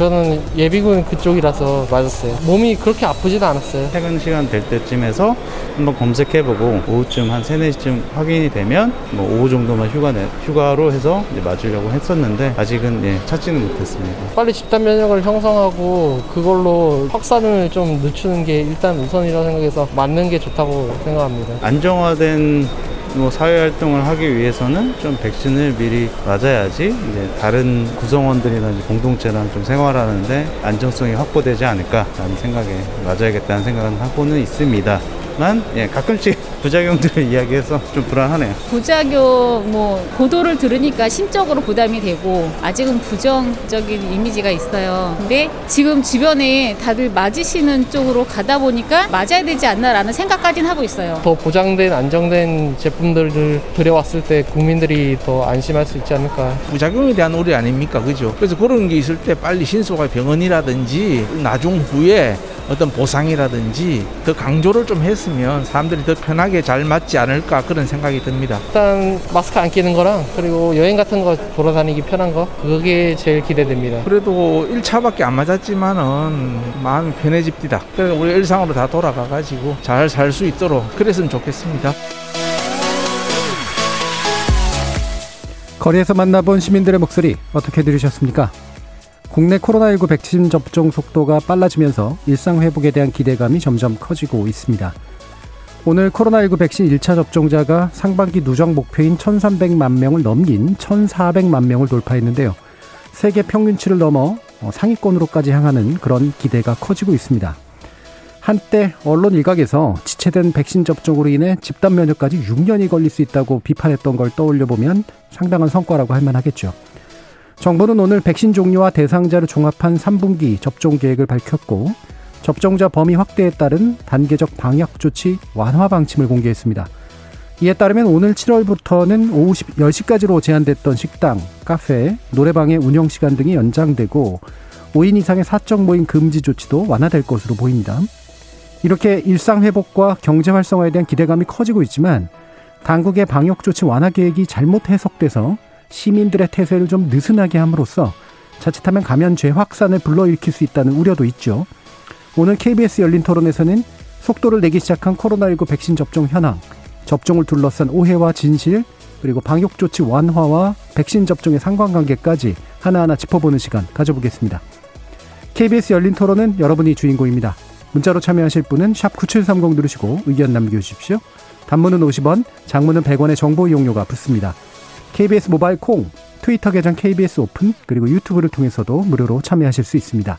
저는 예비군 그쪽이라서 맞았어요. 몸이 그렇게 아프지도 않았어요. 퇴근 시간 될 때쯤에서 한번 검색해보고 오후쯤 한 3, 4시쯤 확인이 되면 뭐 오후 정도만 휴가 내, 휴가로 해서 이제 맞으려고 했었는데 아직은 예, 찾지는 못했습니다. 빨리 집단 면역을 형성하고 그걸로 확산을 좀 늦추는 게 일단 우선이라고 생각해서 맞는 게 좋다고 생각합니다. 안정화된 뭐 사회 활동을 하기 위해서는 좀 백신을 미리 맞아야지 이제 다른 구성원들이나 공동체랑 좀 생활하는데 안정성이 확보되지 않을까라는 생각에 맞아야겠다는 생각은 하고는 있습니다. 만 예, 가끔씩 부작용들을 이야기해서 좀 불안하네요. 부작용 뭐 보도를 들으니까 심적으로 부담이 되고 아직은 부정적인 이미지가 있어요. 근데 지금 주변에 다들 맞으시는 쪽으로 가다 보니까 맞아야 되지 않나라는 생각까지는 하고 있어요. 더 보장된 안정된 제품들을 들여왔을 때 국민들이 더 안심할 수 있지 않을까. 부작용에 대한 우려 아닙니까? 그죠? 그래서 그런 게 있을 때 빨리 신속하게 병원이라든지 나중 후에 어떤 보상이라든지 더 강조를 좀 했으면 사람들이 더 편하게 잘 맞지 않을까 그런 생각이 듭니다. 일단 마스크 안 끼는 거랑 그리고 여행 같은 거 돌아다니기 편한 거 그게 제일 기대됩니다. 그래도 1차밖에 안 맞았지만은 마음이 편해집니다. 그래서 우리 일상으로 다 돌아가 가지고 잘 살 수 있도록 그랬으면 좋겠습니다. 거리에서 만나본 시민들의 목소리 어떻게 들으셨습니까? 국내 코로나19 백신 접종 속도가 빨라지면서 일상 회복에 대한 기대감이 점점 커지고 있습니다. 오늘 코로나19 백신 1차 접종자가 상반기 누적 목표인 1,300만 명을 넘긴 1,400만 명을 돌파했는데요. 세계 평균치를 넘어 상위권으로까지 향하는 그런 기대가 커지고 있습니다. 한때 언론 일각에서 지체된 백신 접종으로 인해 집단 면역까지 6년이 걸릴 수 있다고 비판했던 걸 떠올려 보면 상당한 성과라고 할 만하겠죠. 정부는 오늘 백신 종류와 대상자를 종합한 3분기 접종 계획을 밝혔고 접종자 범위 확대에 따른 단계적 방역 조치 완화 방침을 공개했습니다. 이에 따르면 오늘 7월부터는 오후 10시까지로 제한됐던 식당, 카페, 노래방의 운영 시간 등이 연장되고 5인 이상의 사적 모임 금지 조치도 완화될 것으로 보입니다. 이렇게 일상 회복과 경제 활성화에 대한 기대감이 커지고 있지만 당국의 방역 조치 완화 계획이 잘못 해석돼서 시민들의 태세를 좀 느슨하게 함으로써 자칫하면 감염 재확산을 불러일으킬 수 있다는 우려도 있죠. 오늘 KBS 열린 토론에서는 속도를 내기 시작한 코로나19 백신 접종 현황, 접종을 둘러싼 오해와 진실, 그리고 방역 조치 완화와 백신 접종의 상관관계까지 하나하나 짚어보는 시간 가져보겠습니다. KBS 열린 토론은 여러분이 주인공입니다. 문자로 참여하실 분은 9730 누르시고 의견 남겨주십시오. 단문은 50원, 장문은 100원의 정보 이용료가 붙습니다. KBS 모바일 콩, 트위터 계정 KBS 오픈, 그리고 유튜브를 통해서도 무료로 참여하실 수 있습니다.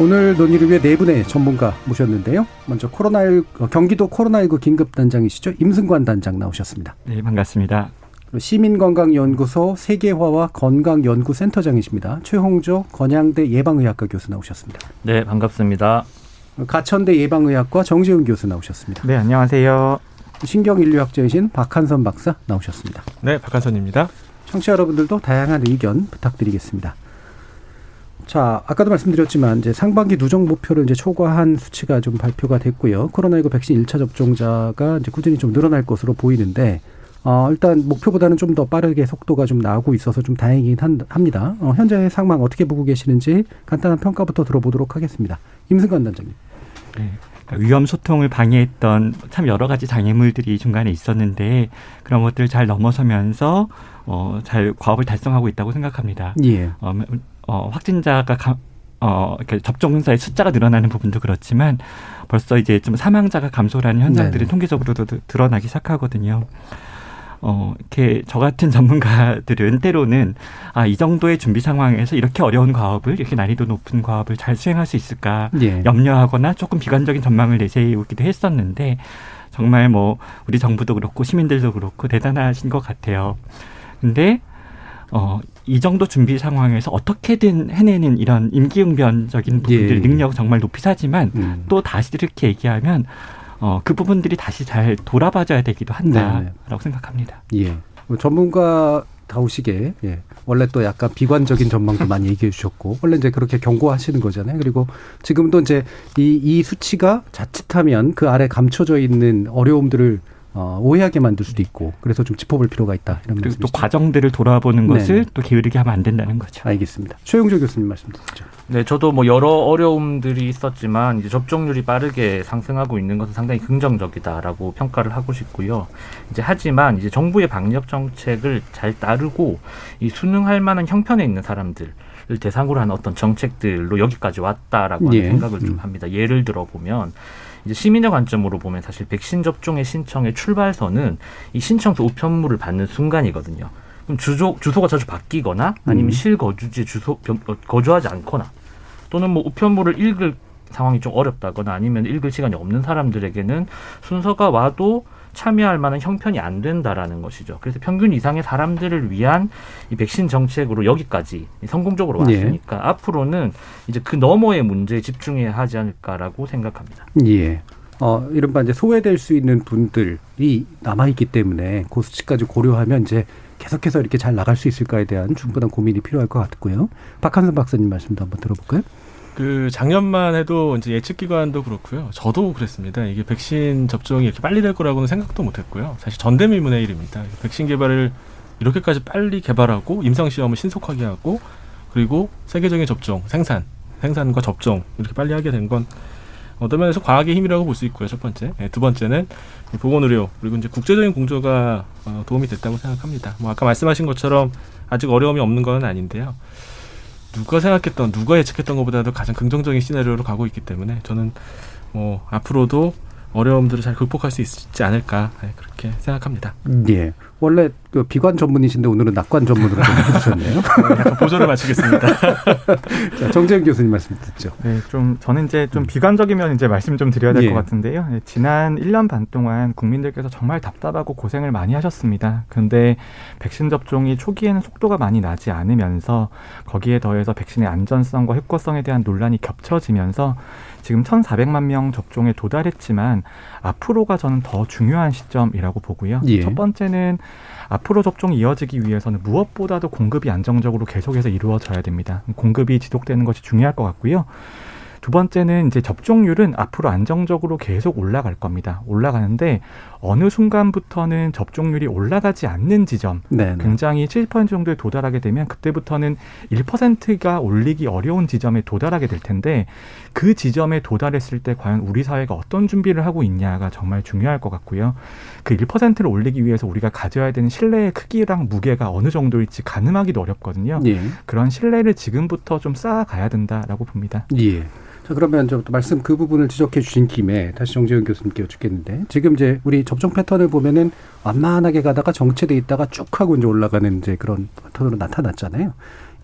오늘 논의를 위해 네 분의 전문가 모셨는데요. 먼저 코로나19 경기도 코로나19 긴급 단장이시죠. 임승관 단장 나오셨습니다. 네, 반갑습니다. 시민건강연구소 세계화와 건강연구센터장이십니다. 최홍조 건양대 예방의학과 교수 나오셨습니다. 네, 반갑습니다. 가천대 예방의학과 정재훈 교수 나오셨습니다. 네, 안녕하세요. 신경인류학자이신 박한선 박사 나오셨습니다. 네, 박한선입니다. 청취자 여러분들도 다양한 의견 부탁드리겠습니다. 자, 아까도 말씀드렸지만 이제 상반기 누적 목표를 이제 초과한 수치가 좀 발표가 됐고요. 코로나19 백신 1차 접종자가 이제 꾸준히 좀 늘어날 것으로 보이는데 어, 일단 목표보다는 좀 더 빠르게 속도가 좀 나오고 있어서 좀 다행이긴 한, 합니다. 어, 현재 상황 어떻게 보고 계시는지 간단한 평가부터 들어보도록 하겠습니다. 임승관 단장님. 네. 위험 소통을 방해했던 참 여러 가지 장애물들이 중간에 있었는데 그런 것들을 잘 넘어서면서 어, 잘 과업을 달성하고 있다고 생각합니다. 예. 어, 어, 확진자가 가, 어, 이렇게 접종자의 숫자가 늘어나는 부분도 그렇지만 벌써 이제 좀 사망자가 감소라는 현상들이 네네. 통계적으로도 드러나기 시작하거든요. 어, 이렇게 저 같은 전문가들은 때로는 아, 이 정도의 준비 상황에서 이렇게 어려운 과업을 이렇게 난이도 높은 과업을 잘 수행할 수 있을까 예. 염려하거나 조금 비관적인 전망을 내세우기도 했었는데 정말 뭐 우리 정부도 그렇고 시민들도 그렇고 대단하신 것 같아요. 근데 어, 이 정도 준비 상황에서 어떻게든 해내는 이런 임기응변적인 부분들 예. 능력 정말 높이 사지만 음. 또 다시 이렇게 얘기하면 어, 그 부분들이 다시 잘 돌아봐줘야 되기도 한다라고 네네. 생각합니다. 예. 뭐 전문가 다우시게 예. 원래 또 약간 비관적인 전망도 많이 얘기해 주셨고 원래 이제 그렇게 경고하시는 거잖아요. 그리고 지금도 이제 이, 이 수치가 자칫하면 그 아래 감춰져 있는 어려움들을 어, 오해하게 만들 수도 있고 그래서 좀 짚어볼 필요가 있다 이런 그리고 또 말씀이시죠. 과정들을 돌아보는 네네. 것을 또 게으르게 하면 안 된다는 거죠. 알겠습니다. 최용조 교수님 말씀 듣죠. 네, 저도 뭐 여러 어려움들이 있었지만 이제 접종률이 빠르게 상승하고 있는 것은 상당히 긍정적이다라고 평가를 하고 싶고요. 이제 하지만 이제 정부의 방역 정책을 잘 따르고 이 수능할 만한 형편에 있는 사람들 을 대상으로 한 어떤 정책들로 여기까지 왔다라고 하는 예. 생각을 좀 음. 합니다. 예를 들어 보면 이제 시민의 관점으로 보면 사실 백신 접종의 신청의 출발선은 이 신청서 우편물을 받는 순간이거든요. 그럼 주소 주소가 자주 바뀌거나 아니면 음. 실거주지 주소 변- 어, 거주하지 않거나 또는 뭐 우편물을 읽을 상황이 좀 어렵다거나 아니면 읽을 시간이 없는 사람들에게는 순서가 와도 참여할 만한 형편이 안 된다라는 것이죠. 그래서 평균 이상의 사람들을 위한 이 백신 정책으로 여기까지 성공적으로 예. 왔으니까 앞으로는 이제 그 너머의 문제에 집중해야 하지 않을까라고 생각합니다. 예. 어, 이른바 이제 소외될 수 있는 분들이 남아있기 때문에 그 수치까지 고려하면 이제 계속해서 이렇게 잘 나갈 수 있을까에 대한 충분한 고민이 필요할 것 같고요. 박한선 박사님 말씀도 한번 들어볼까요? 그 작년만 해도 이제 예측 기관도 그렇고요. 저도 그랬습니다. 이게 백신 접종이 이렇게 빨리 될 거라고는 생각도 못 했고요. 사실 전대미문의 일입니다. 백신 개발을 이렇게까지 빨리 개발하고 임상 시험을 신속하게 하고 그리고 세계적인 접종, 생산, 생산과 접종 이렇게 빨리 하게 된 건 어떤 면에서 과학의 힘이라고 볼 수 있고요. 첫 번째, 네, 두 번째는 보건 의료 그리고 이제 국제적인 공조가 어, 도움이 됐다고 생각합니다. 뭐 아까 말씀하신 것처럼 아직 어려움이 없는 건 아닌데요. 누가 생각했던 누가 예측했던 것보다도 가장 긍정적인 시나리오로 가고 있기 때문에 저는 뭐 앞으로도 어려움들을 잘 극복할 수 있지 않을까 네, 그렇게 생각합니다. 예. 원래 그 비관 전문이신데 오늘은 낙관 전문으로 좀 해주셨네요. 약간 보조를 마치겠습니다. 자, 정재현 교수님 말씀 듣죠. 네, 좀 저는 이제 좀 비관적이면 이제 말씀 좀 드려야 될것 예. 같은데요. 네, 지난 1년 반 동안 국민들께서 정말 답답하고 고생을 많이 하셨습니다. 그런데 백신 접종이 초기에는 속도가 많이 나지 않으면서 거기에 더해서 백신의 안전성과 효과성에 대한 논란이 겹쳐지면서 지금 1,400만 명 접종에 도달했지만 앞으로가 저는 더 중요한 시점이라고 보고요. 예. 첫 번째는 앞으로 접종이 이어지기 위해서는 무엇보다도 공급이 안정적으로 계속해서 이루어져야 됩니다. 공급이 지속되는 것이 중요할 것 같고요. 두 번째는 이제 접종률은 앞으로 안정적으로 계속 올라갈 겁니다. 올라가는데 어느 순간부터는 접종률이 올라가지 않는 지점, 네. 네. 굉장히 70% 정도에 도달하게 되면 그때부터는 1%가 올리기 어려운 지점에 도달하게 될 텐데 그 지점에 도달했을 때 과연 우리 사회가 어떤 준비를 하고 있냐가 정말 중요할 것 같고요. 그 1%를 올리기 위해서 우리가 가져야 되는 신뢰의 크기랑 무게가 어느 정도일지 가늠하기도 어렵거든요. 예. 그런 신뢰를 지금부터 좀 쌓아가야 된다라고 봅니다. 예. 자, 그러면 좀또 말씀 그 부분을 지적해 주신 김에 다시 정재현 교수님께 여쭙겠는데 지금 이제 우리 접종 패턴을 보면은 완만하게 가다가 정체돼 있다가 쭉 하고 이제 올라가는 이제 그런 패턴으로 나타났잖아요.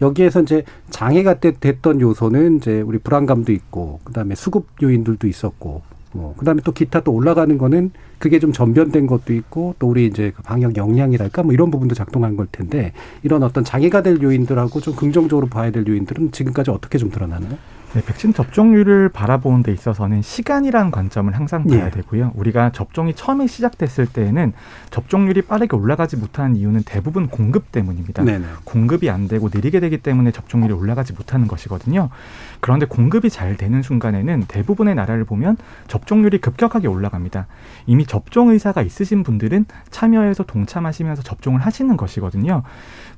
여기에서 이제 장애가 돼- 됐던 요소는 이제 우리 불안감도 있고 그다음에 수급 요인들도 있었고 뭐 그다음에 또 기타 또 올라가는 거는 그게 좀 전변된 것도 있고 또 우리 이제 그 방역 역량이랄까 뭐 이런 부분도 작동한 걸 텐데 이런 어떤 장애가 될 요인들하고 좀 긍정적으로 봐야 될 요인들은 지금까지 어떻게 좀 드러나나요? 네, 백신 접종률을 바라보는 데 있어서는 시간이라는 관점을 항상 봐야 예. 되고요. 우리가 접종이 처음에 시작됐을 때에는 접종률이 빠르게 올라가지 못하는 이유는 대부분 공급 때문입니다. 네네. 공급이 안 되고 느리게 되기 때문에 접종률이 올라가지 못하는 것이거든요. 그런데 공급이 잘 되는 순간에는 대부분의 나라를 보면 접종률이 급격하게 올라갑니다. 이미 접종 의사가 있으신 분들은 참여해서 동참하시면서 접종을 하시는 것이거든요.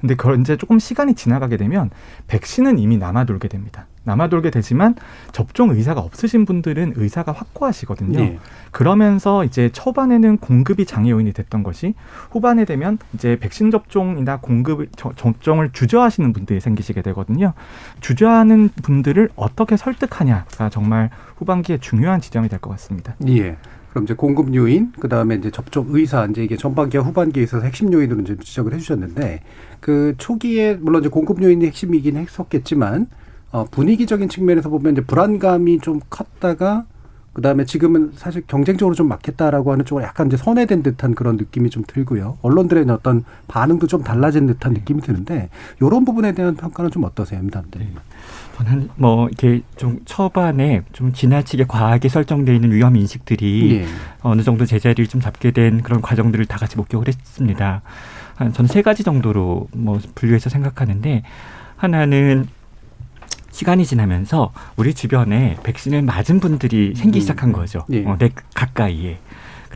근데 그런 이제 조금 시간이 지나가게 되면 백신은 이미 남아돌게 됩니다. 남아돌게 되지만 접종 의사가 없으신 분들은 의사가 확고하시거든요. 예. 그러면서 이제 초반에는 공급이 장애 요인이 됐던 것이 후반에 되면 이제 백신 접종이나 공급 저- 접종을 주저하시는 분들이 생기시게 되거든요. 주저하는 분들을 어떻게 설득하냐가 정말 후반기에 중요한 지점이 될 것 같습니다. 예. 그럼 이제 공급 요인, 그 다음에 이제 접촉 의사, 이제 이게 전반기와 후반기에 있어서 핵심 요인으로 이제 지적을 해주셨는데 그 초기에 물론 이제 공급 요인이 핵심이긴 했었겠지만 어, 분위기적인 측면에서 보면 이제 불안감이 좀 컸다가 그 다음에 지금은 사실 경쟁적으로 좀 맞겠다라고 하는 쪽으로 약간 이제 선회된 듯한 그런 느낌이 좀 들고요. 언론들의 어떤 반응도 좀 달라진 듯한 느낌이 드는데 이런 부분에 대한 평가는 좀 어떠세요, 임담들? 네. 저는 뭐 이렇게 좀 초반에 좀 지나치게 과하게 설정돼 있는 위험 인식들이 네. 어느 정도 제자리를 좀 잡게 된 그런 과정들을 다 같이 목격을 했습니다. 저는 세 가지 정도로 뭐 분류해서 생각하는데 하나는 시간이 지나면서 우리 주변에 백신을 맞은 분들이 생기기 음. 시작한 거죠. 예. 어, 내 가까이에.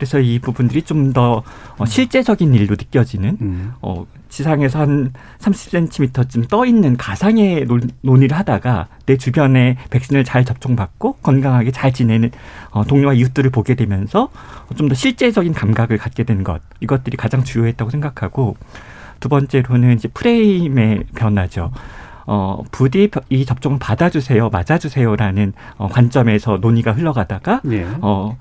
그래서 이 부분들이 좀더 어, 실제적인 일로 느껴지는 음. 어, 지상에서 한 30cm쯤 떠 있는 가상의 논의를 하다가 내 주변에 백신을 잘 접종받고 건강하게 잘 지내는 어, 동료와 이웃들을 보게 되면서 좀 더 실제적인 감각을 갖게 된 것 이것들이 가장 주요했다고 생각하고 두 번째로는 이제 프레임의 변화죠. 어, 부디 이 접종을 받아주세요, 맞아주세요라는 어, 관점에서 논의가 흘러가다가 예. 어,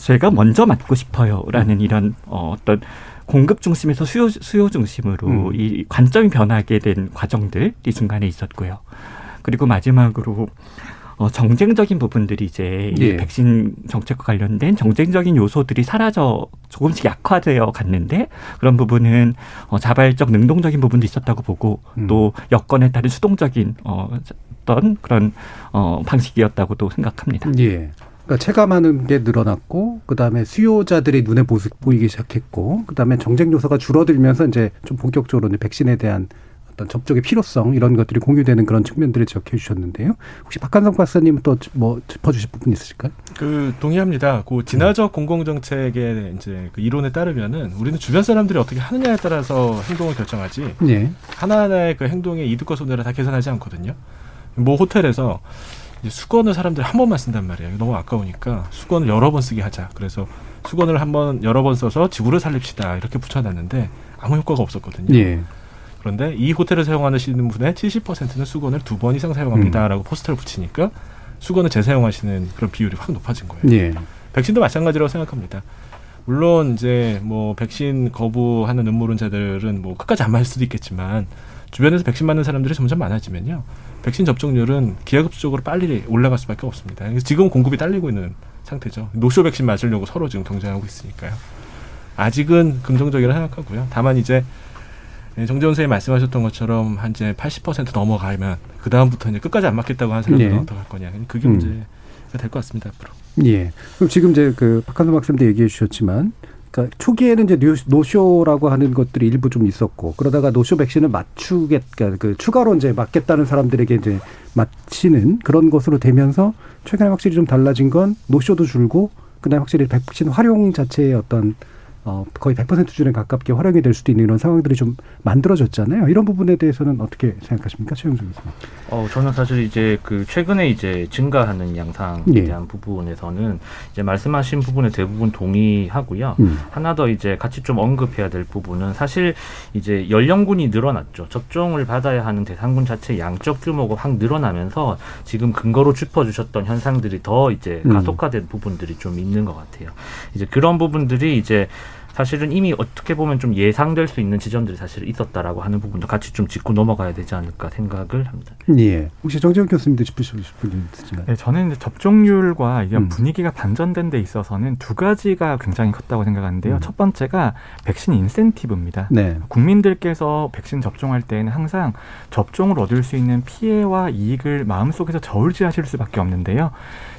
제가 먼저 맞고 싶어요라는 음. 이런 어, 어떤 공급 중심에서 수요 수요 중심으로 음. 이 관점이 변하게 된 과정들이 중간에 있었고요. 그리고 마지막으로 어, 정쟁적인 부분들이 이제 예. 이 백신 정책과 관련된 정쟁적인 요소들이 사라져 조금씩 약화되어 갔는데 그런 부분은 어, 자발적 능동적인 부분도 있었다고 보고 음. 또 여건에 따른 수동적인 어, 어떤 그런 어, 방식이었다고도 생각합니다. 예. 그러니까 체감하는 게 늘어났고 그다음에 수요자들이 눈에 보이기 시작했고 그다음에 정쟁 요소가 줄어들면서 이제 좀 본격적으로 이제 백신에 대한 어떤 접촉의 필요성 이런 것들이 공유되는 그런 측면들을 지적해 주셨는데요. 혹시 박한성 박사님 또뭐 짚어주실 부분 있으실까요? 그 동의합니다. 그 진화적 공공정책의 이제 그 이론에 따르면은 우리는 주변 사람들이 어떻게 하느냐에 따라서 행동을 결정하지. 네. 하나하나의 그 행동의 이득과 손해를 다 계산하지 않거든요. 뭐 호텔에서 수건을 사람들이 한 번만 쓴단 말이에요. 너무 아까우니까 수건을 여러 번 쓰게 하자. 그래서 수건을 한 번 여러 번 써서 지구를 살립시다. 이렇게 붙여놨는데 아무 효과가 없었거든요. 예. 그런데 이 호텔을 사용하시는 분의 70%는 수건을 두 번 이상 사용합니다라고 음. 포스터를 붙이니까 수건을 재사용하시는 그런 비율이 확 높아진 거예요. 예. 백신도 마찬가지라고 생각합니다. 물론 이제 뭐 백신 거부하는 음모론자들은 뭐 끝까지 안 맞을 수도 있겠지만 주변에서 백신 맞는 사람들이 점점 많아지면요. 백신 접종률은 기하급수적으로 빨리 올라갈 수밖에 없습니다. 지금 공급이 딸리고 있는 상태죠. 노쇼 백신 맞으려고 서로 지금 경쟁하고 있으니까요. 아직은 긍정적이라 생각하고요. 다만 이제 네, 정재훈 선생님 말씀하셨던 것처럼 한 이제 80% 넘어가면 그 다음부터 이제 끝까지 안 맞겠다고 하는 사람들은 예. 어떡할 거냐. 그게 음. 문제가 될것 같습니다 앞으로. 예. 그럼 지금 이제 그 박한선 박사님도 얘기해 주셨지만 그러니까 초기에는 이제 노쇼라고 하는 것들이 일부 좀 있었고 그러다가 노쇼 백신을 맞추겠 그러니까 그 추가로 이제 맞겠다는 사람들에게 이제 맞히는 그런 것으로 되면서 최근에 확실히 좀 달라진 건 노쇼도 줄고 그다음에 확실히 백신 활용 자체의 어떤 어, 거의 100% 수준에 가깝게 활용이 될 수도 있는 이런 상황들이 좀 만들어졌잖아요. 이런 부분에 대해서는 어떻게 생각하십니까, 최영준 교수님? 어, 저는 사실 이제 그 최근에 이제 증가하는 양상에 예. 대한 부분에서는 이제 말씀하신 부분에 대부분 동의하고요. 음. 하나 더 이제 같이 좀 언급해야 될 부분은 사실 이제 연령군이 늘어났죠. 접종을 받아야 하는 대상군 자체 양적 규모가 확 늘어나면서 지금 근거로 짚어주셨던 현상들이 더 이제 음. 가속화된 음. 부분들이 좀 있는 것 같아요. 이제 그런 부분들이 이제 사실은 이미 어떻게 보면 좀 예상될 수 있는 지점들이 사실 있었다라고 하는 부분도 같이 좀 짚고 넘어가야 되지 않을까 생각을 합니다. 예. 혹시 정재훈 교수님도 짚으시고 싶은 점 있으신가요? 네, 저는 접종률과 이런 음. 분위기가 반전된 데 있어서는 두 가지가 굉장히 컸다고 생각하는데요. 음. 첫 번째가 백신 인센티브입니다. 네. 국민들께서 백신 접종할 때에는 항상 접종을 얻을 수 있는 피해와 이익을 마음속에서 저울질하실 수밖에 없는데요.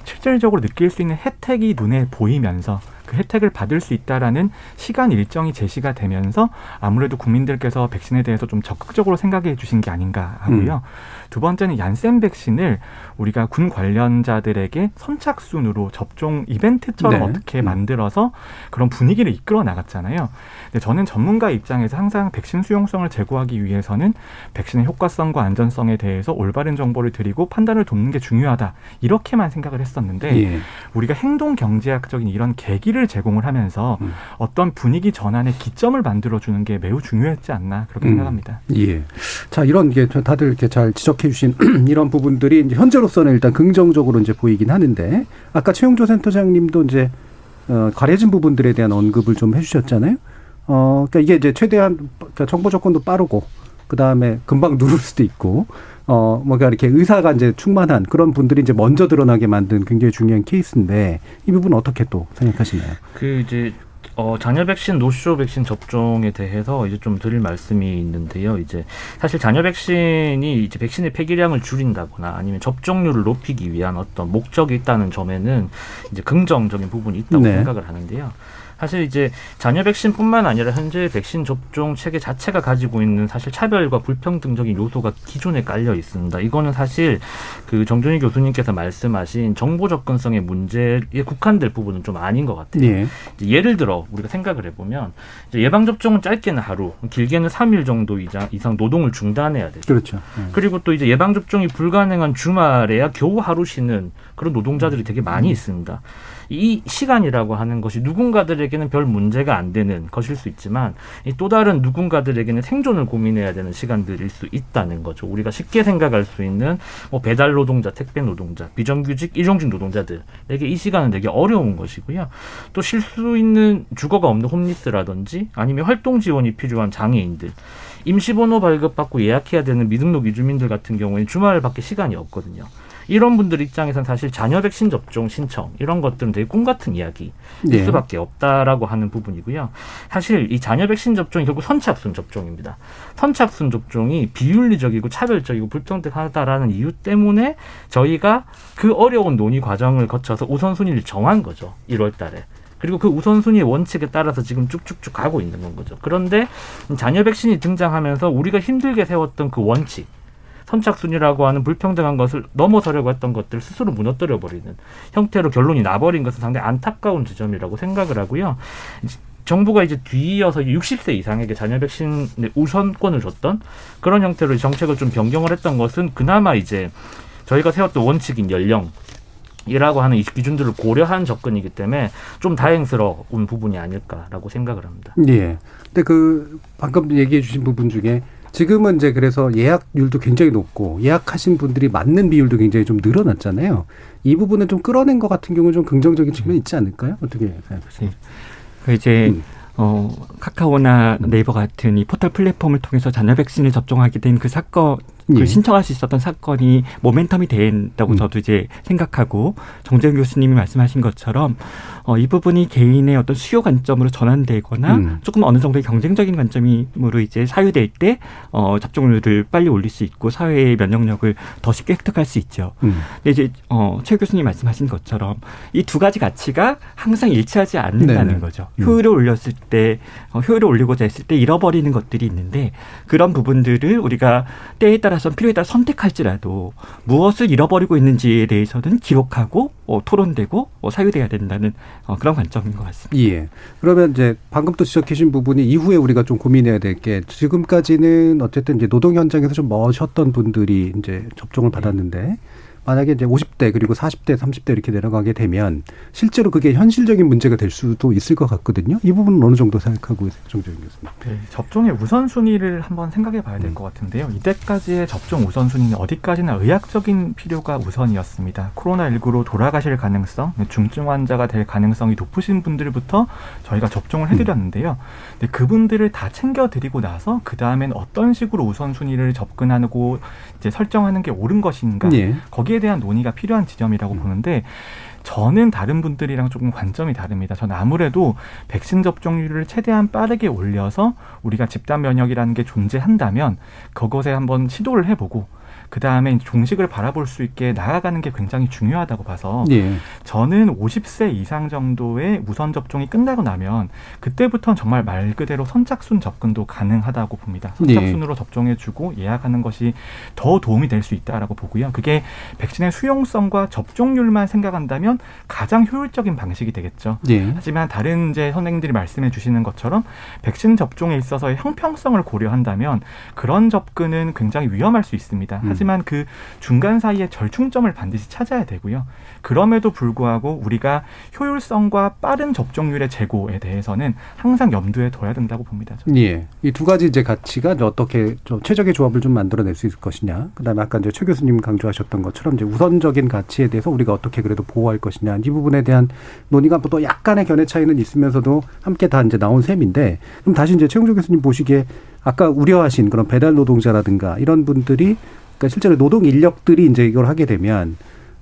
실질적으로 느낄 수 있는 혜택이 눈에 보이면서 그 혜택을 받을 수 있다라는 시간 일정이 제시가 되면서 아무래도 국민들께서 백신에 대해서 좀 적극적으로 생각해 주신 게 아닌가 하고요. 음. 두 번째는 얀센 백신을 우리가 군 관련자들에게 선착순으로 접종 이벤트처럼 네. 어떻게 음. 만들어서 그런 분위기를 이끌어 나갔잖아요. 근데 저는 전문가 입장에서 항상 백신 수용성을 제고하기 위해서는 백신의 효과성과 안전성에 대해서 올바른 정보를 드리고 판단을 돕는 게 중요하다. 이렇게만 생각을 했었는데 예. 우리가 행동 경제학적인 이런 계기를 제공을 하면서 음. 어떤 분위기 전환의 기점을 만들어 주는 게 매우 중요했지 않나 그렇게 음. 생각합니다. 예. 자, 이런 게 다들 이렇게 잘 지적 지적해 주신 이런 부분들이 이제 현재로서는 일단 긍정적으로 이제 보이긴 하는데 아까 최용조 센터장님도 이제 어, 가려진 부분들에 대한 언급을 좀 해주셨잖아요. 어, 그러니까 이게 이제 최대한 그러니까 정보 접근도 빠르고 그 다음에 금방 누를 수도 있고 어, 뭔가 이렇게 의사가 이제 충만한 그런 분들이 이제 먼저 드러나게 만든 굉장히 중요한 케이스인데 이 부분 어떻게 또 생각하시나요? 그 이제 어, 자녀 백신, 노쇼 백신 접종에 대해서 이제 좀 드릴 말씀이 있는데요. 이제 사실 자녀 백신이 이제 백신의 폐기량을 줄인다거나 아니면 접종률을 높이기 위한 어떤 목적이 있다는 점에는 이제 긍정적인 부분이 있다고 네. 생각을 하는데요. 사실 이제 자녀 백신뿐만 아니라 현재 백신 접종 체계 자체가 가지고 있는 사실 차별과 불평등적인 요소가 기존에 깔려 있습니다. 이거는 사실 그 정준희 교수님께서 말씀하신 정보 접근성의 문제에 국한될 부분은 좀 아닌 것 같아요. 예. 예를 들어 우리가 생각을 해보면 예방 접종은 짧게는 하루, 길게는 3일 정도 이상, 노동을 중단해야 되죠. 그렇죠. 예. 그리고 또 이제 예방 접종이 불가능한 주말에야 겨우 하루 쉬는 그런 노동자들이 되게 많이 있습니다. 이 시간이라고 하는 것이 누군가들에게는 별 문제가 안 되는 것일 수 있지만 이또 다른 누군가들에게는 생존을 고민해야 되는 시간들일 수 있다는 거죠. 우리가 쉽게 생각할 수 있는 뭐 배달 노동자, 택배 노동자, 비정규직, 일용직 노동자들에게 이 시간은 되게 어려운 것이고요. 또 쉴 수 있는 주거가 없는 홈리스라든지 아니면 활동 지원이 필요한 장애인들 임시번호 발급받고 예약해야 되는 미등록 이주민들 같은 경우에는 주말 밖에 시간이 없거든요. 이런 분들 입장에선 사실 자녀 백신 접종 신청 이런 것들은 되게 꿈 같은 이야기일 네. 수밖에 없다라고 하는 부분이고요. 사실 이 자녀 백신 접종이 결국 선착순 접종입니다. 선착순 접종이 비윤리적이고 차별적이고 불평등하다라는 이유 때문에 저희가 그 어려운 논의 과정을 거쳐서 우선순위를 정한 거죠. 1월 달에. 그리고 그 우선순위의 원칙에 따라서 지금 쭉쭉쭉 가고 있는 건 거죠. 그런데 자녀 백신이 등장하면서 우리가 힘들게 세웠던 그 원칙, 선착순이라고 하는 불평등한 것을 넘어서려고 했던 것들 스스로 무너뜨려 버리는 형태로 결론이 나버린 것은 상당히 안타까운 지점이라고 생각을 하고요. 정부가 이제 뒤이어서 60세 이상에게 자녀 백신의 우선권을 줬던 그런 형태로 정책을 좀 변경을 했던 것은 그나마 이제 저희가 세웠던 원칙인 연령 이라고 하는 이 기준들을 고려한 접근이기 때문에 좀 다행스러운 부분이 아닐까라고 생각을 합니다. 예. 근데 그 방금 얘기해 주신 부분 중에 지금은 이제 그래서 예약률도 굉장히 높고 예약하신 분들이 맞는 비율도 굉장히 좀 늘어났잖아요. 이 부분은 좀 끌어낸 것 같은 경우는 좀 긍정적인 측면이 있지 않을까요? 어떻게 생각하세요? 그 이제 음. 어, 카카오나 네이버 같은 이 포털 플랫폼을 통해서 자녀 백신을 접종하게 된 그 사건, 예. 그 신청할 수 있었던 사건이 모멘텀이 된다고 음. 저도 이제 생각하고 정재현 교수님이 말씀하신 것처럼 어, 이 부분이 개인의 어떤 수요 관점으로 전환되거나 음. 조금 어느 정도의 경쟁적인 관점으로 이제 사유될 때 어, 접종률을 빨리 올릴 수 있고 사회의 면역력을 더 쉽게 획득할 수 있죠. 음. 근데 이제 어, 최 교수님 말씀하신 것처럼 이 두 가지 가치가 항상 일치하지 않는다는 네네. 거죠. 음. 효율을 올렸을 때 어, 효율을 올리고자 했을 때 잃어버리는 것들이 있는데 그런 부분들을 우리가 때에 따라서 필요에 따라 선택할지라도 무엇을 잃어버리고 있는지에 대해서는 기록하고 어, 토론되고 어, 사유돼야 된다는 어, 그런 관점인 것 같습니다. 예. 그러면 이제 방금 또 지적해 주신 부분이 이후에 우리가 좀 고민해야 될 게 지금까지는 어쨌든 이제 노동 현장에서 좀 머셨던 분들이 이제 접종을 받았는데 만약에 이제 50대 그리고 40대, 30대 이렇게 내려가게 되면 실제로 그게 현실적인 문제가 될 수도 있을 것 같거든요. 이 부분은 어느 정도 생각하고 있어요, 정재윤 교수님. 네, 접종의 우선순위를 한번 생각해 봐야 음. 될것 같은데요. 이때까지의 접종 우선순위는 어디까지나 의학적인 필요가 우선이었습니다. 코로나19로 돌아가실 가능성, 중증 환자가 될 가능성이 높으신 분들부터 저희가 접종을 음. 해드렸는데요. 근데 그분들을 다 챙겨드리고 나서 그 다음엔 어떤 식으로 우선순위를 접근하고 이제 설정하는 게 옳은 것인가 예. 거기 에 대한 논의가 필요한 지점이라고 보는데 저는 다른 분들이랑 조금 관점이 다릅니다. 저는 아무래도 백신 접종률을 최대한 빠르게 올려서 우리가 집단 면역이라는 게 존재한다면 그것에 한번 시도를 해보고 그 다음에 종식을 바라볼 수 있게 나아가는 게 굉장히 중요하다고 봐서 예. 저는 50세 이상 정도의 우선 접종이 끝나고 나면 그때부터는 정말 말 그대로 선착순 접근도 가능하다고 봅니다. 예. 선착순으로 접종해주고 예약하는 것이 더 도움이 될 수 있다라고 보고요. 그게 백신의 수용성과 접종률만 생각한다면 가장 효율적인 방식이 되겠죠. 예. 하지만 다른 이제 선생님들이 말씀해 주시는 것처럼 백신 접종에 있어서의 형평성을 고려한다면 그런 접근은 굉장히 위험할 수 있습니다. 음. 하지만 그 중간 사이에 절충점을 반드시 찾아야 되고요. 그럼에도 불구하고 우리가 효율성과 빠른 접종률의 제고에 대해서는 항상 염두에 둬야 된다고 봅니다. 저는. 예. 이 두 가지 이제 가치가 어떻게 좀 최적의 조합을 좀 만들어낼 수 있을 것이냐. 그다음에 아까 이제 최 교수님 강조하셨던 것처럼 이제 우선적인 가치에 대해서 우리가 어떻게 그래도 보호할 것이냐. 이 부분에 대한 논의가 또 약간의 견해 차이는 있으면서도 함께 다 이제 나온 셈인데 그럼 다시 이제 최용조 교수님 보시기에 아까 우려하신 그런 배달 노동자라든가 이런 분들이 그러니까 실제로 노동 인력들이 이제 이걸 하게 되면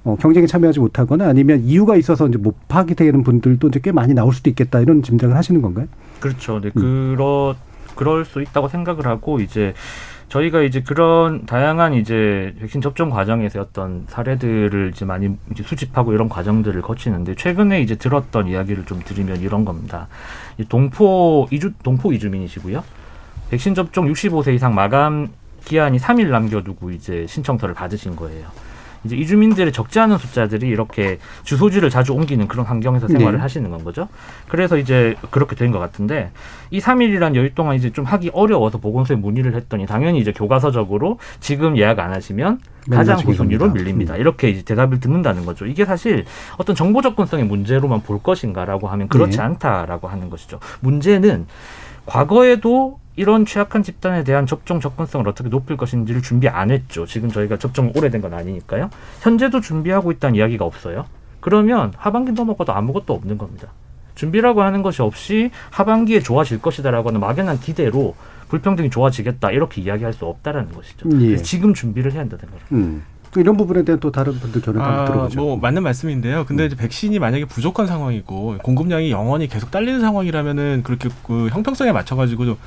어, 경쟁에 참여하지 못하거나 아니면 이유가 있어서 이제 못 하게 되는 분들도 이제 꽤 많이 나올 수도 있겠다 이런 짐작을 하시는 건가요? 그렇죠. 네, 그러 그럴 수 있다고 생각을 하고 이제 저희가 이제 그런 다양한 이제 백신 접종 과정에서 어떤 사례들을 이제 많이 이제 수집하고 이런 과정들을 거치는데 최근에 이제 들었던 이야기를 좀 드리면 이런 겁니다. 이 동포 이주 동포 이주민이시고요. 백신 접종 65세 이상 마감 기한이 3일 남겨두고 이제 신청서를 받으신 거예요. 이제 이주민들의 적지 않은 숫자들이 이렇게 주소지를 자주 옮기는 그런 환경에서 생활을 네. 하시는 건 거죠. 그래서 이제 그렇게 된 것 같은데 이 3일이란 여유 동안 이제 좀 하기 어려워서 보건소에 문의를 했더니 당연히 이제 교과서적으로 지금 예약 안 하시면 가장 맨날 후순위로 지금 밀립니다. 이렇게 이제 대답을 듣는다는 거죠. 이게 사실 어떤 정보 접근성의 문제로만 볼 것인가라고 하면 그렇지 네. 않다라고 하는 것이죠. 문제는 과거에도 이런 취약한 집단에 대한 접종 접근성을 어떻게 높일 것인지를 준비 안 했죠. 지금 저희가 접종 오래된 건 아니니까요. 현재도 준비하고 있다는 이야기가 없어요. 그러면 하반기 넘어가도 아무것도 없는 겁니다. 준비라고 하는 것이 없이 하반기에 좋아질 것이다라고 하는 막연한 기대로 불평등이 좋아지겠다 이렇게 이야기할 수 없다라는 것이죠. 예. 그래서 지금 준비를 해야 한다는 거죠. 음. 또 이런 부분에 대한 또 다른 분들 견해 한번 아, 들어보죠. 뭐 맞는 말씀인데요. 근데 이제 백신이 만약에 부족한 상황이고 공급량이 영원히 계속 딸리는 상황이라면은 그렇게 그 형평성에 맞춰 가지고 좀 어,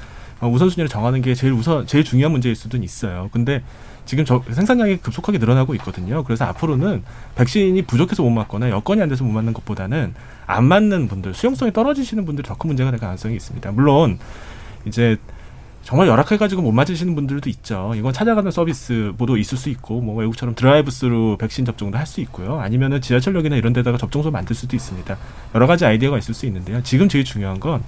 우선순위를 정하는 게 제일 우선 제일 중요한 문제일 수도 있어요. 근데 지금 저 생산량이 급속하게 늘어나고 있거든요. 그래서 앞으로는 백신이 부족해서 못 맞거나 여건이 안 돼서 못 맞는 것보다는 안 맞는 분들, 수용성이 떨어지시는 분들이 더 큰 문제가 될 가능성이 있습니다. 물론 이제 정말 열악해가지고 못 맞으시는 분들도 있죠. 이건 찾아가는 서비스 모두 있을 수 있고, 뭐 외국처럼 드라이브스루 백신 접종도 할 수 있고요. 아니면은 지하철역이나 이런 데다가 접종소 만들 수도 있습니다. 여러 가지 아이디어가 있을 수 있는데요. 지금 제일 중요한 건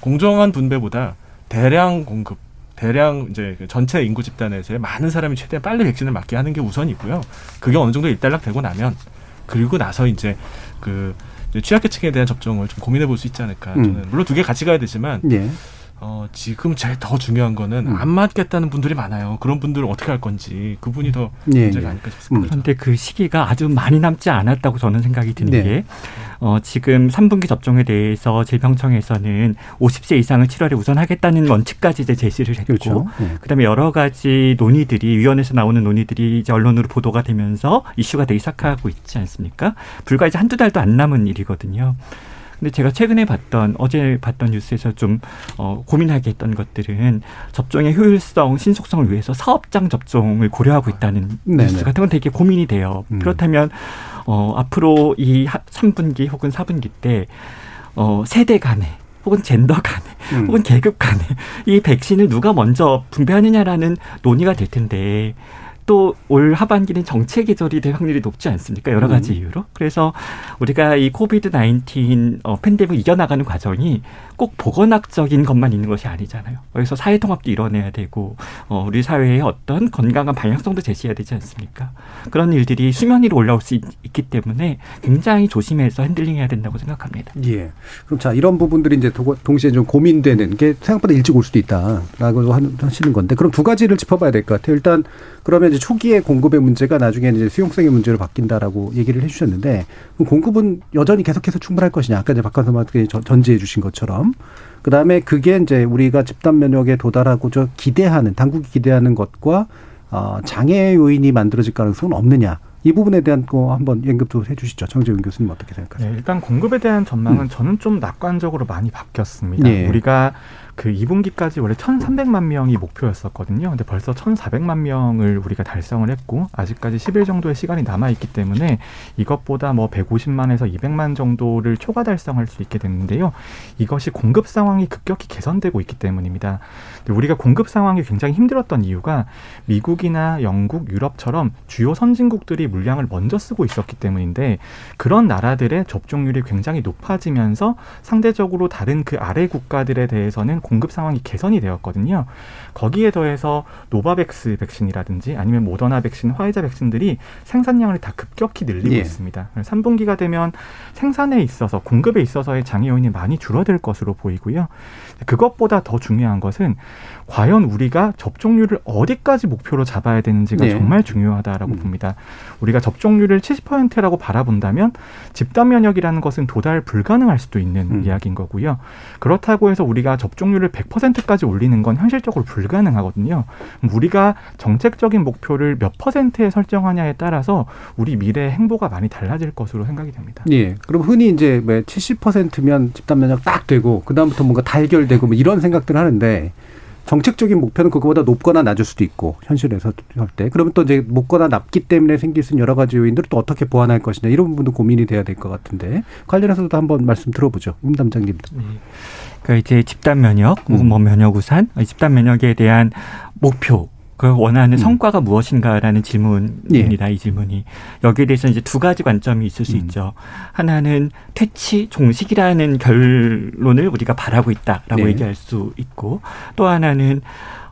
공정한 분배보다 대량 공급, 대량 이제 그 전체 인구 집단에서의 많은 사람이 최대한 빨리 백신을 맞게 하는 게 우선이고요. 그게 어느 정도 일단락되고 나면 그리고 나서 이제 그 취약계층에 대한 접종을 좀 고민해 볼 수 있지 않을까. 음. 저는 물론 두 개 같이 가야 되지만 예. 어, 지금 제일 더 중요한 거는 음. 안 맞겠다는 분들이 많아요. 그런 분들은 어떻게 할 건지 그분이 더 예, 문제가 예. 아닐까 싶습니다. 그런데 그 시기가 아주 많이 남지 않았다고 저는 생각이 드는 네. 게 어, 지금 3분기 접종에 대해서 질병청에서는 50세 이상을 7월에 우선하겠다는 원칙까지 이제 제시를 했고 그렇죠. 예. 그다음에 여러 가지 논의들이 위원회에서 나오는 논의들이 이제 언론으로 보도가 되면서 이슈가 되기 시작하고 있지 않습니까? 불과 이제 한두 달도 안 남은 일이거든요. 근데 제가 최근에 봤던 어제 봤던 뉴스에서 좀 어, 고민하게 했던 것들은 접종의 효율성, 신속성을 위해서 사업장 접종을 고려하고 있다는 네네. 뉴스 같은 건 되게 고민이 돼요. 음. 그렇다면 어, 앞으로 이 하- 3분기 혹은 4분기 때 어, 세대 간에 혹은 젠더 간에 음. 혹은 계급 간에 이 백신을 누가 먼저 분배하느냐라는 논의가 될 텐데 또 올 하반기는 정체 계절이 될 확률이 높지 않습니까? 여러 가지 음. 이유로. 그래서 우리가 이 코비드 19 어, 팬데믹을 이겨나가는 과정이 꼭 보건학적인 것만 있는 것이 아니잖아요. 그래서 사회 통합도 이뤄내야 되고 어, 우리 사회의 어떤 건강한 방향성도 제시해야 되지 않습니까? 그런 일들이 수면 위로 올라올 수 있, 기 때문에 굉장히 조심해서 핸들링해야 된다고 생각합니다. 예. 그럼 자 이런 부분들이 이제 도- 동시에 좀 고민되는 게 생각보다 일찍 올 수도 있다라고 한- 하시는 건데 그럼 두 가지를 짚어봐야 될 것 같아요. 일단 그러면 이제 초기에 공급의 문제가 나중에 이제 수용성의 문제로 바뀐다라고 얘기를 해주셨는데 공급은 여전히 계속해서 충분할 것이냐? 아까 이제 박한선 마트가 전제해 주신 것처럼 그 다음에 그게 이제 우리가 집단 면역에 도달하고 저 기대하는 당국이 기대하는 것과 어, 장애 요인이 만들어질 가능성은 없느냐? 이 부분에 대한 거 한번 연급도 해주시죠. 정재훈 교수님 어떻게 생각하세요? 네, 일단 공급에 대한 전망은 음. 저는 좀 낙관적으로 많이 바뀌었습니다. 예. 우리가 그 2분기까지 원래 1,300만 명이 목표였었거든요. 근데 벌써 1,400만 명을 우리가 달성을 했고 아직까지 10일 정도의 시간이 남아 있기 때문에 이것보다 뭐 150만에서 200만 정도를 초과 달성할 수 있게 됐는데요. 이것이 공급 상황이 급격히 개선되고 있기 때문입니다. 우리가 공급 상황이 굉장히 힘들었던 이유가 미국이나 영국, 유럽처럼 주요 선진국들이 물량을 먼저 쓰고 있었기 때문인데 그런 나라들의 접종률이 굉장히 높아지면서 상대적으로 다른 그 아래 국가들에 대해서는 공급 상황이 개선이 되었거든요. 거기에 더해서 노바백스 백신이라든지 아니면 모더나 백신, 화이자 백신들이 생산량을 다 급격히 늘리고 예. 있습니다. 3분기가 되면 생산에 있어서 공급에 있어서의 장애 요인이 많이 줄어들 것으로 보이고요. 그것보다 더 중요한 것은 과연 우리가 접종률을 어디까지 목표로 잡아야 되는지가 네. 정말 중요하다라고 음. 봅니다. 우리가 접종률을 70%라고 바라본다면 집단 면역이라는 것은 도달 불가능할 수도 있는 음. 이야기인 거고요. 그렇다고 해서 우리가 접종률을 100%까지 올리는 건 현실적으로 불가능하거든요. 우리가 정책적인 목표를 몇 퍼센트에 설정하냐에 따라서 우리 미래의 행보가 많이 달라질 것으로 생각이 됩니다. 예. 그럼 흔히 이제 뭐 70%면 집단 면역 딱 되고 그다음부터 뭔가 다 해결되고 뭐 이런 생각들 하는데 정책적인 목표는 그거보다 높거나 낮을 수도 있고 현실에서 할 때 그러면 또 이제 높거나 낮기 때문에 생길 수 있는 여러 가지 요인들을 또 어떻게 보완할 것이냐 이런 부분도 고민이 돼야 될 것 같은데 관련해서도 한번 말씀 들어보죠 임 담장님. 그러니까 이제 집단 면역, 음. 뭐 면역 우산, 이 집단 면역에 대한 목표, 그 원하는 성과가 무엇인가라는 질문입니다. 이 질문이 여기에 대해서 이제 두 가지 관점이 있을 수 있죠. 하나는 퇴치 종식이라는 결론을 우리가 바라고 있다라고 네. 얘기할 수 있고 또 하나는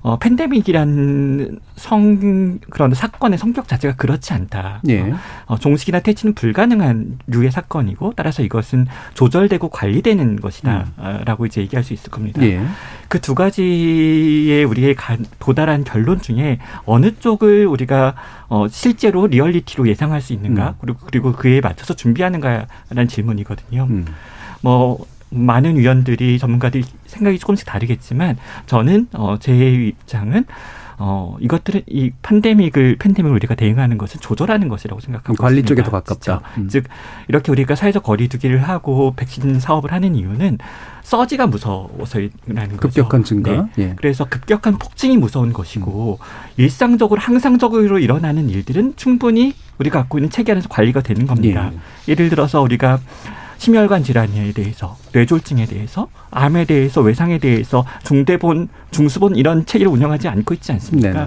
어, 팬데믹이라는 성 그런 사건의 성격 자체가 그렇지 않다. 예. 어, 종식이나 퇴치는 불가능한 류의 사건이고 따라서 이것은 조절되고 관리되는 것이다라고 이제 얘기할 수 있을 겁니다. 예. 그두 가지의 우리의 가- 도달한 결론 중에 어느 쪽을 우리가 어, 실제로 리얼리티로 예상할 수 있는가 그리고 그리고 그에 맞춰서 준비하는가라는 질문이거든요. 뭐 많은 위원들이 전문가들이 생각이 조금씩 다르겠지만 저는 어, 제 입장은 어, 이것들은 이 팬데믹을 팬데믹을 우리가 대응하는 것은 조절하는 것이라고 생각하고 관리 쪽에 있습니다. 더 가깝다. 음. 즉 이렇게 우리가 사회적 거리두기를 하고 백신 사업을 하는 이유는 써지가 무서워서라는 거죠. 급격한 증가. 네. 예. 그래서 급격한 폭증이 무서운 것이고 일상적으로 항상적으로 일어나는 일들은 충분히 우리가 갖고 있는 체계 안에서 관리가 되는 겁니다. 예를 들어서 우리가 심혈관 질환에 대해서, 뇌졸중에 대해서, 암에 대해서, 외상에 대해서 중대본, 중수본 이런 체계를 운영하지 않고 있지 않습니까? 네네.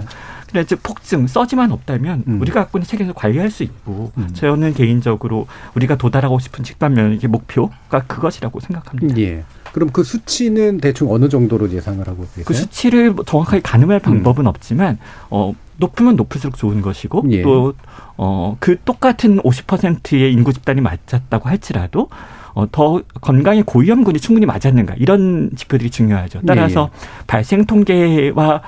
그래 즉 폭증, 써지만 없다면 음. 우리가 갖고 있는 체계에서 관리할 수 있고 저는 개인적으로 우리가 도달하고 싶은 집단 면역의 목표가 그것이라고 생각합니다. 예. 그럼 그 수치는 대충 어느 정도로 예상을 하고 계세요? 그 수치를 뭐 정확하게 가늠할 방법은 없지만 어 높으면 높을수록 좋은 것이고 예. 또어그 똑같은 50%의 인구 집단이 맞았다고 할지라도 어, 더 건강에 고위험군이 충분히 맞았는가 이런 지표들이 중요하죠. 따라서 발생 통계와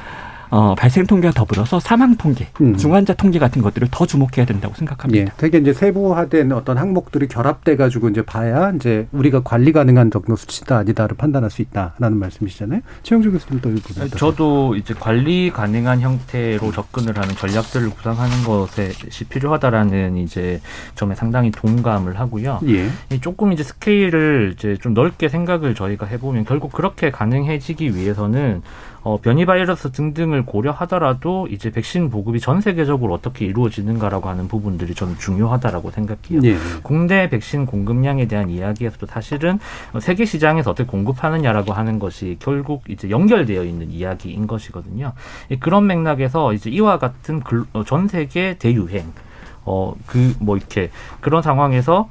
어, 발생 통계와 더불어서 사망 통계, 중환자 통계 같은 것들을 더 주목해야 된다고 생각합니다. 예, 되게 이제 세부화된 어떤 항목들이 결합돼 가지고 이제 봐야 이제 우리가 관리 가능한 정도 수치다 아니다를 판단할 수 있다라는 말씀이시잖아요. 최영주 교수님 또 이거 아니, 저도 이제 관리 가능한 형태로 접근을 하는 전략들을 구상하는 것이 필요하다라는 이제 점에 상당히 동감을 하고요. 예. 이 조금 이제 스케일을 이제 좀 넓게 생각을 저희가 해보면 결국 그렇게 가능해지기 위해서는 어, 변이 바이러스 등등을 고려하더라도 이제 백신 보급이 전 세계적으로 어떻게 이루어지는가라고 하는 부분들이 저는 중요하다라고 생각해요. 예. 국내 백신 공급량에 대한 이야기에서도 사실은 어, 세계 시장에서 어떻게 공급하느냐라고 하는 것이 결국 이제 연결되어 있는 이야기인 것이거든요. 이 그런 맥락에서 이제 이와 같은 글- 어, 전 세계 대유행 어 그 뭐 이렇게 그런 상황에서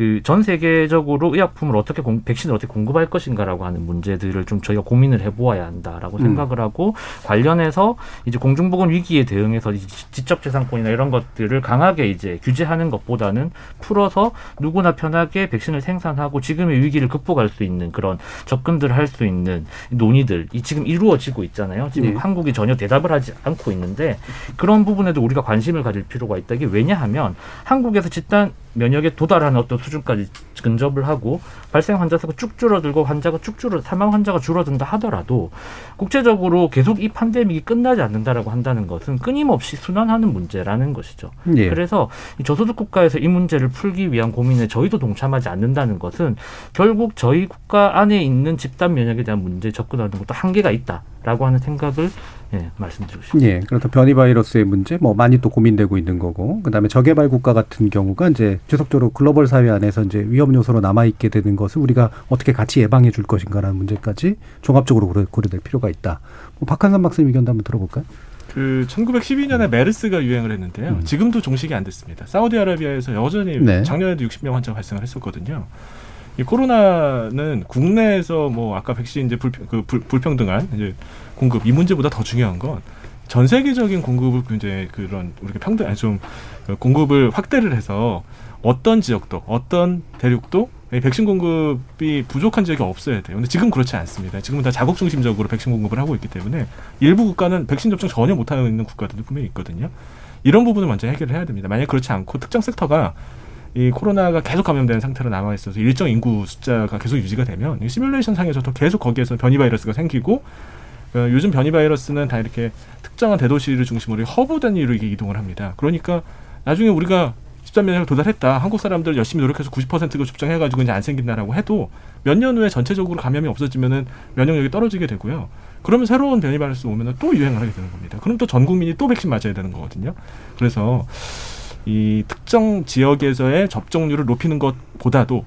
그 전 세계적으로 의약품을 어떻게 공, 백신을 어떻게 공급할 것인가라고 하는 문제들을 좀 저희가 고민을 해보아야 한다라고 음. 생각을 하고 관련해서 이제 공중보건 위기에 대응해서 지적재산권이나 이런 것들을 강하게 이제 규제하는 것보다는 풀어서 누구나 편하게 백신을 생산하고 지금의 위기를 극복할 수 있는 그런 접근들을 할 수 있는 논의들 이 지금 이루어지고 있잖아요. 지금 네. 한국이 전혀 대답을 하지 않고 있는데 그런 부분에도 우리가 관심을 가질 필요가 있다. 이게 왜냐하면 한국에서 집단 면역에 도달하는 어떤 수 준까지 근접을 하고 발생 환자 수가 쭉 줄어들고 환자가 쭉 줄어 사망 환자가 줄어든다 하더라도 국제적으로 계속 이 팬데믹이 끝나지 않는다라고 한다는 것은 끊임없이 순환하는 문제라는 것이죠. 예. 그래서 이 저소득 국가에서 이 문제를 풀기 위한 고민에 저희도 동참하지 않는다는 것은 결국 저희 국가 안에 있는 집단 면역에 대한 문제에 접근하는 것도 한계가 있다라고 하는 생각을 예, 말씀드리고 싶습니다. 예, 그래서 변이 바이러스의 문제 뭐 많이 또 고민되고 있는 거고, 그다음에 저개발 국가 같은 경우가 이제 지속적으로 글로벌 사회 안에서 이제 위험 요소로 남아 있게 되는 것을 우리가 어떻게 같이 예방해 줄 것인가라는 문제까지 종합적으로 고려- 고려될 필요가 있다. 뭐 박한산 박사님 의견도 한번 들어볼까요? 그 1912년에 메르스가 유행을 했는데요. 음. 지금도 종식이 안 됐습니다. 사우디아라비아에서 여전히 네. 작년에도 60명 환자가 발생을 했었거든요. 이 코로나는 국내에서 뭐 아까 백신 이제 불평, 그 불, 불평등한 이제 공급 이 문제보다 더 중요한 건 전 세계적인 공급을 이제 그런 우리가 평등 아니 좀그 공급을 확대를 해서 어떤 지역도 어떤 대륙도 이 백신 공급이 부족한 지역이 없어야 돼요. 근데 지금 그렇지 않습니다. 지금은 다 자국 중심적으로 백신 공급을 하고 있기 때문에 일부 국가는 백신 접종 전혀 못하고 있는 국가들도 분명히 있거든요. 이런 부분을 먼저 해결을 해야 됩니다. 만약 그렇지 않고 특정 섹터가 이 코로나가 계속 감염되는 상태로 남아 있어서 일정 인구 숫자가 계속 유지가 되면 이 시뮬레이션 상에서도 계속 거기에서 변이 바이러스가 생기고 어, 요즘 변이 바이러스는 다 이렇게 특정한 대도시를 중심으로 허브 단위로 이게 이동을 합니다. 그러니까 나중에 우리가 집단 면역을 도달했다. 한국 사람들 열심히 노력해서 90%가 접종해가지고 이제 안 생긴다라고 해도 몇 년 후에 전체적으로 감염이 없어지면은 면역력이 떨어지게 되고요. 그러면 새로운 변이 바이러스 오면은 또 유행을 하게 되는 겁니다. 그럼 또 전 국민이 또 백신 맞아야 되는 거거든요. 그래서 이 특정 지역에서의 접종률을 높이는 것보다도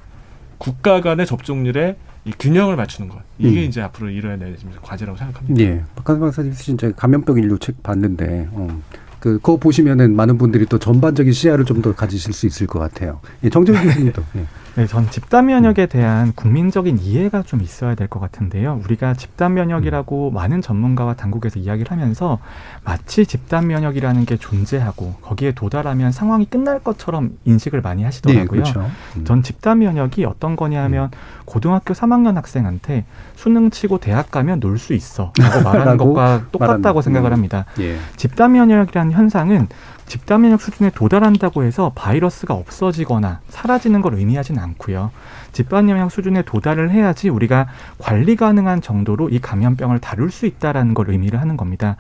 국가 간의 접종률에 이 균형을 맞추는 것 이게 음. 이제 앞으로 이뤄야 될 과제라고 생각합니다. 예. 박한수 박사님 쓰신 저 감염병 인류 책 봤는데, 어, 그, 그거 보시면은 많은 분들이 또 전반적인 시야를 좀 더 가지실 수 있을 것 같아요. 예, 정재훈 교수님도. 예. 네, 전 집단 면역에 대한 국민적인 이해가 좀 있어야 될 것 같은데요. 우리가 집단 면역이라고 많은 전문가와 당국에서 이야기를 하면서 마치 집단 면역이라는 게 존재하고 거기에 도달하면 상황이 끝날 것처럼 인식을 많이 네, 하시더라고요. 그렇죠. 음. 전 집단 면역이 어떤 거냐면 고등학교 3학년 학생한테 수능 치고 대학 가면 놀 수 있어 라고 말하는 것과 똑같다고 말하는, 생각을 음. 합니다. 예. 집단 면역이라는 현상은 집단 면역 수준에 도달한다고 해서 바이러스가 없어지거나 사라지는 걸 의미하진 않고요. 집단 면역 수준에 도달을 해야지 우리가 관리 가능한 정도로 이 감염병을 다룰 수 있다라는 걸 의미를 하는 겁니다.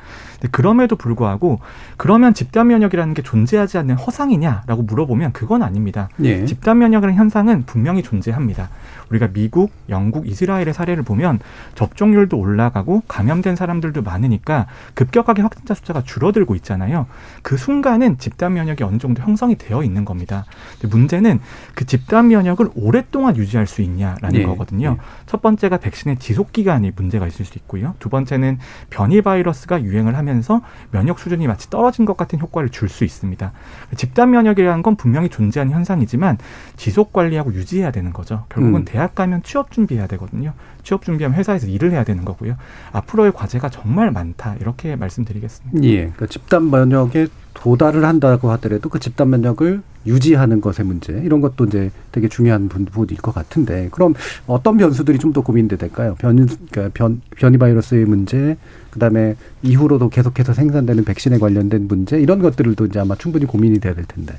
그럼에도 불구하고 그러면 집단 면역이라는 게 존재하지 않는 허상이냐라고 물어보면 그건 아닙니다. 예. 집단 면역이라는 현상은 분명히 존재합니다. 우리가 미국, 영국, 이스라엘의 사례를 보면 접종률도 올라가고 감염된 사람들도 많으니까 급격하게 확진자 숫자가 줄어들고 있잖아요. 그 순간은 집단 면역이 어느 정도 형성이 되어 있는 겁니다. 문제는 그 집단 면역을 오랫동안 유지할 수 있냐라는 예, 거거든요. 예. 첫 번째가 백신의 지속 기간이 문제가 있을 수 있고요. 두 번째는 변이 바이러스가 유행을 하면서 면역 수준이 마치 떨어진 것 같은 효과를 줄 수 있습니다. 집단 면역이라는 건 분명히 존재하는 현상이지만 지속 관리하고 유지해야 되는 거죠. 결국은 음. 대학 가면 취업 준비해야 되거든요. 취업 준비하면 회사에서 일을 해야 되는 거고요. 앞으로의 과제가 정말 많다. 이렇게 말씀드리겠습니다. 예. 그러니까 집단 면역에 도달을 한다고 하더라도 그 집단 면역을 유지하는 것의 문제 이런 것도 이제 되게 중요한 부- 부분일 것 같은데 그럼 어떤 변수들이 좀 더 고민돼 될까요? 변 그러니까 변 변이 바이러스의 문제 그다음에 이후로도 계속해서 생산되는 백신에 관련된 문제 이런 것들도 이제 아마 충분히 고민이 돼야 될 텐데.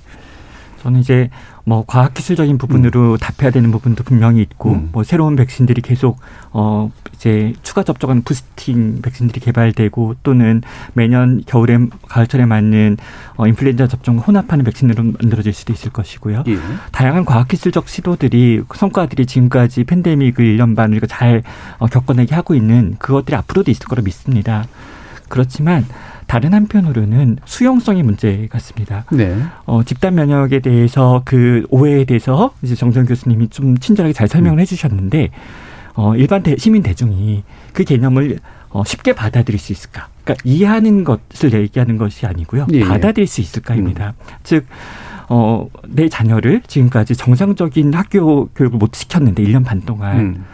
저는 이제 뭐 과학 기술적인 부분으로 답해야 되는 부분도 분명히 있고 음. 뭐 새로운 백신들이 계속 어 이제 추가 접종한 부스팅 백신들이 개발되고 또는 매년 겨울에 가을철에 맞는 어 인플루엔자 접종 혼합하는 백신으로 만들어질 수도 있을 것이고요. 예. 다양한 과학기술적 시도들이 성과들이 지금까지 팬데믹을 1년 반 우리가 잘 어, 겪어내게 하고 있는 그것들이 앞으로도 있을 거로 믿습니다. 그렇지만 다른 한편으로는 수용성의 문제 같습니다. 네. 어, 집단 면역에 대해서 그 오해에 대해서 이제 정정 교수님이 좀 친절하게 잘 설명을 해주셨는데 어, 일반 대, 시민 대중이 그 개념을 어, 쉽게 받아들일 수 있을까? 그러니까 이해하는 것을 얘기하는 것이 아니고요. 예, 예. 받아들일 수 있을까입니다. 즉, 어, 내 자녀를 지금까지 정상적인 학교 교육을 못 시켰는데 1년 반 동안 음.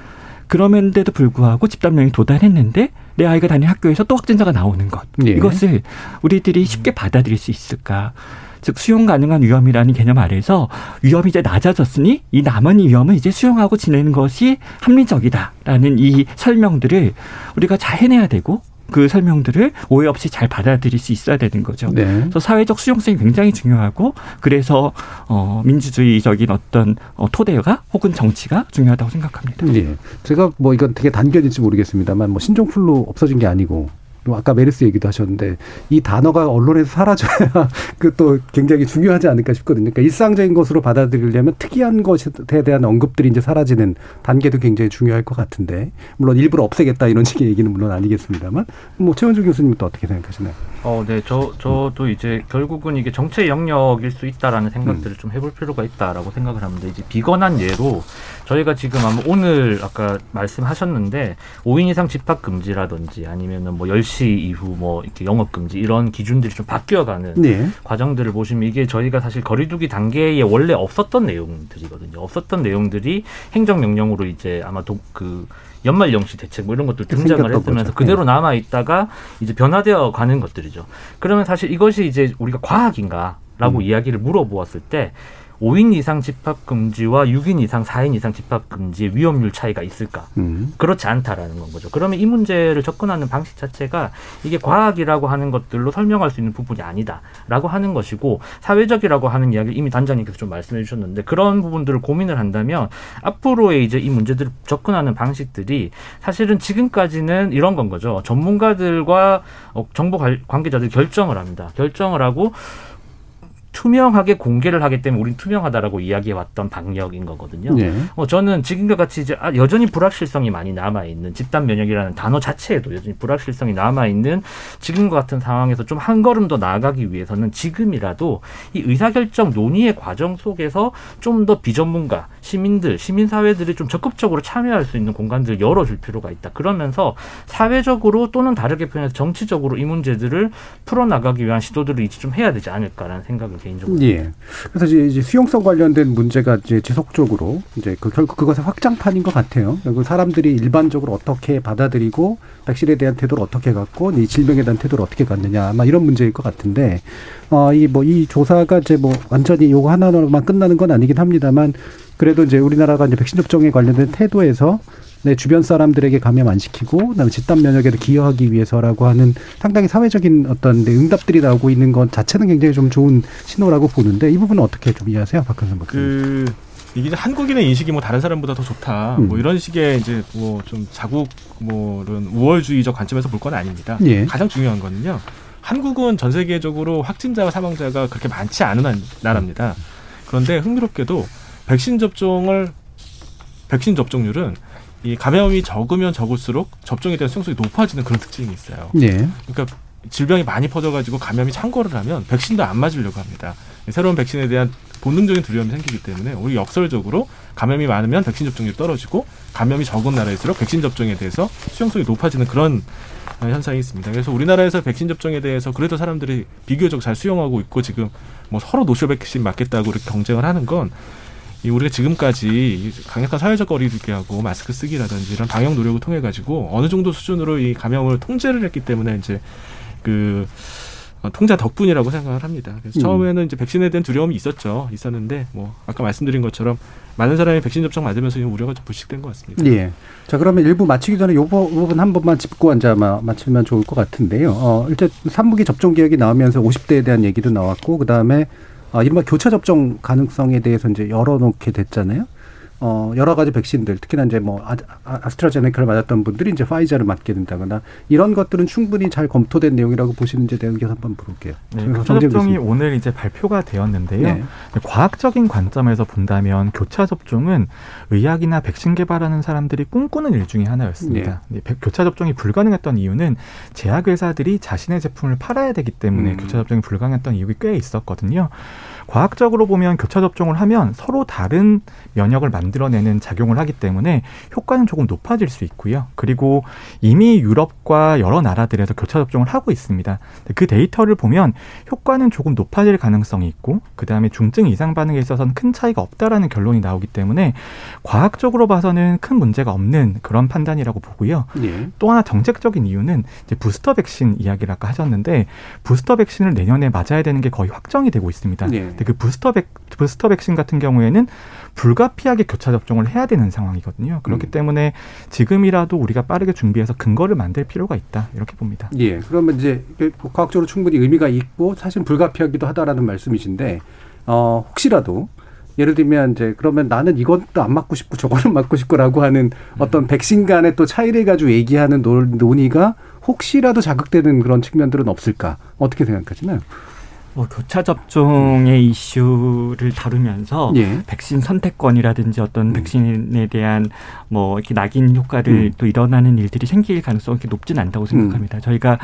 그럼에도 불구하고 집단 면역이 도달했는데 내 아이가 다니는 학교에서 또 확진자가 나오는 것. 예. 이것을 우리들이 쉽게 받아들일 수 있을까? 즉 수용 가능한 위험이라는 개념 아래서 위험이 이제 낮아졌으니 이 남은 위험을 이제 수용하고 지내는 것이 합리적이다라는 이 설명들을 우리가 잘 해내야 되고 그 설명들을 오해 없이 잘 받아들일 수 있어야 되는 거죠. 네. 그래서 사회적 수용성이 굉장히 중요하고 그래서 어 민주주의적인 어떤 어 토대가 혹은 정치가 중요하다고 생각합니다. 예. 제가 뭐 이건 되게 단견일지 모르겠습니다만 뭐 신종플루 없어진 게 아니고 또 아까 메르스 얘기도 하셨는데 이 단어가 언론에서 사라져야 그 또 굉장히 중요하지 않을까 싶거든요. 그러니까 일상적인 것으로 받아들이려면 특이한 것에 대한 언급들이 이제 사라지는 단계도 굉장히 중요할 것 같은데 물론 일부러 없애겠다 이런 식의 얘기는 물론 아니겠습니다만 뭐 최원주 교수님은 또 어떻게 생각하시나요? 어, 네, 저 저도 이제 결국은 이게 정체 영역일 수 있다라는 생각들을 좀 해볼 필요가 있다라고 생각을 합니다. 이제 비건한 예로 저희가 지금 아마 오늘 아까 말씀하셨는데 5인 이상 집합 금지라든지 아니면은 뭐 10시 9시 이후 뭐 이렇게 영업 금지 이런 기준들이 좀 바뀌어가는 네. 과정들을 보시면 이게 저희가 사실 거리두기 단계에 원래 없었던 내용들이거든요. 없었던 내용들이 행정명령으로 이제 아마 도, 그 연말 영시 대책 뭐 이런 것도 등장을 했으면서 거죠. 그대로 남아 있다가 이제 변화되어 가는 것들이죠. 그러면 사실 이것이 이제 우리가 과학인가라고 음. 이야기를 물어보았을 때 5인 이상 집합 금지와 6인 이상, 4인 이상 집합 금지의 위험률 차이가 있을까? 음. 그렇지 않다라는 건 거죠. 그러면 이 문제를 접근하는 방식 자체가 이게 과학이라고 하는 것들로 설명할 수 있는 부분이 아니다라고 하는 것이고 사회적이라고 하는 이야기를 이미 단장님께서 좀 말씀해 주셨는데 그런 부분들을 고민을 한다면 앞으로의 이제 이 문제들을 접근하는 방식들이 사실은 지금까지는 이런 건 거죠. 전문가들과 어, 정보 관- 관계자들이 결정을 합니다. 결정을 하고 투명하게 공개를 하기 때문에 우린 투명하다라고 이야기해 왔던 방역인 거거든요. 네. 어, 저는 지금과 같이 이제 아, 여전히 불확실성이 많이 남아 있는 집단 면역이라는 단어 자체에도 여전히 불확실성이 남아 있는 지금과 같은 상황에서 좀 한 걸음 더 나아가기 위해서는 지금이라도 이 의사결정 논의의 과정 속에서 좀 더 비전문가, 시민들, 시민사회들이 좀 적극적으로 참여할 수 있는 공간들을 열어줄 필요가 있다. 그러면서 사회적으로 또는 다르게 표현해서 정치적으로 이 문제들을 풀어나가기 위한 시도들을 이제 좀 해야 되지 않을까라는 생각을 개인적으로 예. 그래서 이제, 이제 수용성 관련된 문제가 이제 지속적으로 이제 그 결국 그것의 확장판인 것 같아요. 결국 사람들이 일반적으로 어떻게 받아들이고 백신에 대한 태도를 어떻게 갖고 이 질병에 대한 태도를 어떻게 갖느냐 아마 이런 문제일 것 같은데 어이 뭐 이 조사가 이제 뭐 완전히 요거 하나로만 끝나는 건 아니긴 합니다만 그래도 이제 우리나라가 이제 백신 접종에 관련된 태도에서 내 주변 사람들에게 감염 안 시키고 그다음에 집단 면역에도 기여하기 위해서라고 하는 상당히 사회적인 어떤 네, 응답들이 나오고 있는 것 자체는 굉장히 좀 좋은 신호라고 보는데 이 부분은 어떻게 좀 이해하세요, 박근선 박사님? 그 이게 한국인의 인식이 뭐 다른 사람보다 더 좋다. 음. 뭐 이런 식의 이제 뭐 좀 자국 뭐 이런 우월주의적 관점에서 볼 건 아닙니다. 예. 가장 중요한 거는요. 한국은 전 세계적으로 확진자와 사망자가 그렇게 많지 않은 한- 나라입니다. 그런데 흥미롭게도 백신 접종을 백신 접종률은 이 감염이 적으면 적을수록 접종에 대한 수용성이 높아지는 그런 특징이 있어요. 예. 그러니까 질병이 많이 퍼져가지고 감염이 창궐을 하면 백신도 안 맞으려고 합니다. 새로운 백신에 대한 본능적인 두려움이 생기기 때문에 우리 역설적으로 감염이 많으면 백신 접종률이 떨어지고 감염이 적은 나라일수록 백신 접종에 대해서 수용성이 높아지는 그런 어, 현상이 있습니다. 그래서 우리나라에서 백신 접종에 대해서 그래도 사람들이 비교적 잘 수용하고 있고 지금 뭐 서로 노쇼 백신 맞겠다고 이렇게 경쟁을 하는 건이 우리가 지금까지 이 강력한 사회적 거리두기 하고 마스크 쓰기라든지 이런 방역 노력을 통해 가지고 어느 정도 수준으로 이 감염을 통제를 했기 때문에 이제 그 어, 통제 덕분이라고 생각을 합니다. 그래서 음. 처음에는 이제 백신에 대한 두려움이 있었죠. 있었는데 뭐 아까 말씀드린 것처럼 많은 사람이 백신 접종 맞으면서 이 우려가 좀 불식된 것 같습니다. 예. 자, 그러면 일부 마치기 전에 요 부- 부분 한 번만 짚고 앉아 마- 마치면 좋을 것 같은데요. 어, 일단 삼부기 접종 계획이 나오면서 50대에 대한 얘기도 나왔고, 그 다음에 아, 이른바 교차 접종 가능성에 대해서 이제 열어놓게 됐잖아요. 어, 여러 가지 백신들, 특히나 이제 뭐 아, 아, 아스트라제네카를 맞았던 분들이 이제 파이자를 맞게 된다거나 이런 것들은 충분히 잘 검토된 내용이라고 보시는지에 대한 의견 한번 물을게요. 네, 정재훈 접종이. 오늘 이제 발표가 되었는데요. 네. 과학적인 관점에서 본다면 교차 접종은 의학이나 백신 개발하는 사람들이 꿈꾸는 일 중에 하나였습니다. 네, 백- 교차 접종이 불가능했던 이유는 제약 회사들이 자신의 제품을 팔아야 되기 때문에 음. 교차 접종이 불가능했던 이유가 꽤 있었거든요. 과학적으로 보면 교차 접종을 하면 서로 다른 면역을 만들어내는 작용을 하기 때문에 효과는 조금 높아질 수 있고요. 그리고 이미 유럽과 여러 나라들에서 교차 접종을 하고 있습니다. 그 데이터를 보면 효과는 조금 높아질 가능성이 있고 그 다음에 중증 이상 반응에 있어서는 큰 차이가 없다라는 결론이 나오기 때문에 과학적으로 봐서는 큰 문제가 없는 그런 판단이라고 보고요. 예. 또 하나 정책적인 이유는 이제 부스터 백신 이야기를 아까 하셨는데 부스터 백신을 내년에 맞아야 되는 게 거의 확정이 되고 있습니다. 예. 근데 그 부스터 백 부스터 백신 같은 경우에는 불가피하게 교차 접종을 해야 되는 상황이거든요. 그렇기 음. 때문에 지금이라도 우리가 빠르게 준비해서 근거를 만들 필요가 있다 이렇게 봅니다. 예. 그러면 이제 그 과학적으로 충분히 의미가 있고 사실 불가피하기도 하다라는 말씀이신데 어 혹시라도 예를 들면 이제 그러면 나는 이것도 안 맞고 싶고 저거는 맞고 싶고라고 하는 어떤 백신 간의 또 차이를 가지고 얘기하는 논- 논의가 혹시라도 자극되는 그런 측면들은 없을까? 어떻게 생각하시나요? 뭐 교차 접종의 이슈를 다루면서 예. 백신 선택권이라든지 어떤 음. 백신에 대한 뭐 이렇게 낙인 효과를 음. 또 일어나는 일들이 생길 가능성이 이렇게 높진 않다고 생각합니다. 저희가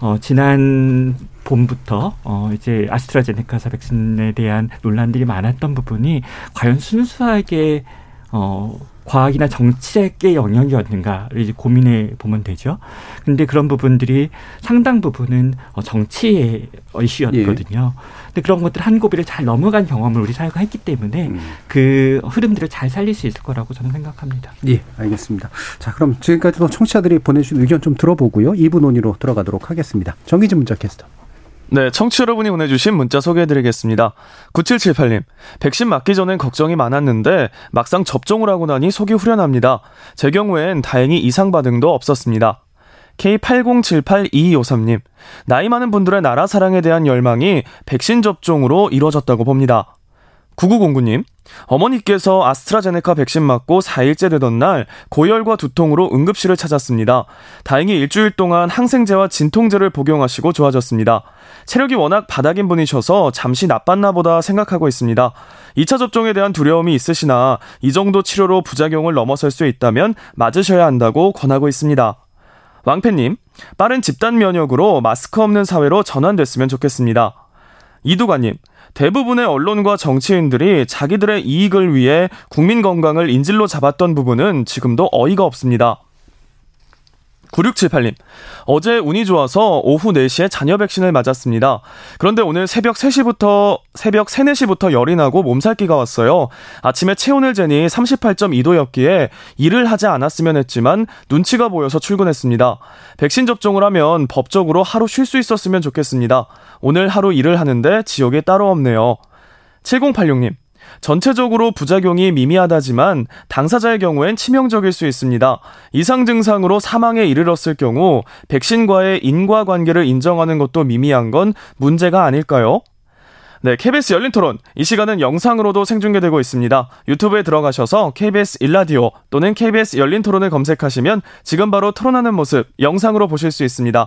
어 지난 봄부터 어 이제 아스트라제네카사 백신에 대한 논란들이 많았던 부분이 과연 순수하게 어 과학이나 정책의 영역이었는가를 이제 고민해 보면 되죠. 근데 그런 부분들이 상당 부분은 어, 정치의 이슈였거든요. 예. 근데 그런 것들 한 고비를 잘 넘어간 경험을 우리 사회가 했기 때문에 음. 그 흐름들을 잘 살릴 수 있을 거라고 저는 생각합니다. 예, 알겠습니다. 자, 그럼 지금까지도 청취자들이 보내주신 의견 좀 들어보고요. 2부 논의로 들어가도록 하겠습니다. 정기진 문자 캐스터. 네, 청취 여러분이 보내주신 문자 소개해드리겠습니다. 9778님, 백신 맞기 전엔 걱정이 많았는데 막상 접종을 하고 나니 속이 후련합니다. 제 경우엔 다행히 이상 반응도 없었습니다. K80782253님, 나이 많은 분들의 나라 사랑에 대한 열망이 백신 접종으로 이루어졌다고 봅니다. 9909님, 어머니께서 아스트라제네카 백신 맞고 4일째 되던 날 고열과 두통으로 응급실을 찾았습니다. 다행히 일주일 동안 항생제와 진통제를 복용하시고 좋아졌습니다. 체력이 워낙 바닥인 분이셔서 잠시 나빴나 보다 생각하고 있습니다. 2차 접종에 대한 두려움이 있으시나 이 정도 치료로 부작용을 넘어설 수 있다면 맞으셔야 한다고 권하고 있습니다. 왕팬님, 빠른 집단 면역으로 마스크 없는 사회로 전환됐으면 좋겠습니다. 이두관님, 대부분의 언론과 정치인들이 자기들의 이익을 위해 국민 건강을 인질로 잡았던 부분은 지금도 어이가 없습니다. 9678님, 어제 운이 좋아서 오후 4시에 자녀 백신을 맞았습니다. 그런데 오늘 새벽 3시부터, 새벽 3, 4시부터 열이 나고 몸살기가 왔어요. 아침에 체온을 재니 38.2도였기에 일을 하지 않았으면 했지만 눈치가 보여서 출근했습니다. 백신 접종을 하면 법적으로 하루 쉴 수 있었으면 좋겠습니다. 오늘 하루 일을 하는데 지옥이 따로 없네요. 7086님, 전체적으로 부작용이 미미하다지만 당사자의 경우엔 치명적일 수 있습니다. 이상 증상으로 사망에 이르렀을 경우 백신과의 인과관계를 인정하는 것도 미미한 건 문제가 아닐까요? 네, KBS 열린 토론. 이 시간은 영상으로도 생중계되고 있습니다. 유튜브에 들어가셔서 KBS 일라디오 또는 KBS 열린 토론을 검색하시면 지금 바로 토론하는 모습 영상으로 보실 수 있습니다.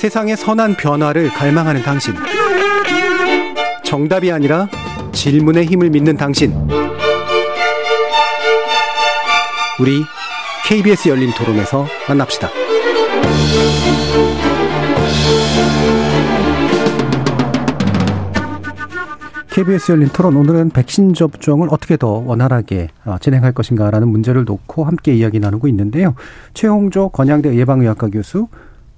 세상의 선한 변화를 갈망하는 당신. 정답이 아니라 질문의 힘을 믿는 당신. 우리 KBS 열린 토론에서 만납시다. KBS 열린 토론 오늘은 백신 접종을 어떻게 더 원활하게 어, 진행할 것인가라는 문제를 놓고 함께 이야기 나누고 있는데요. 최홍조 건양대 예방의학과 교수,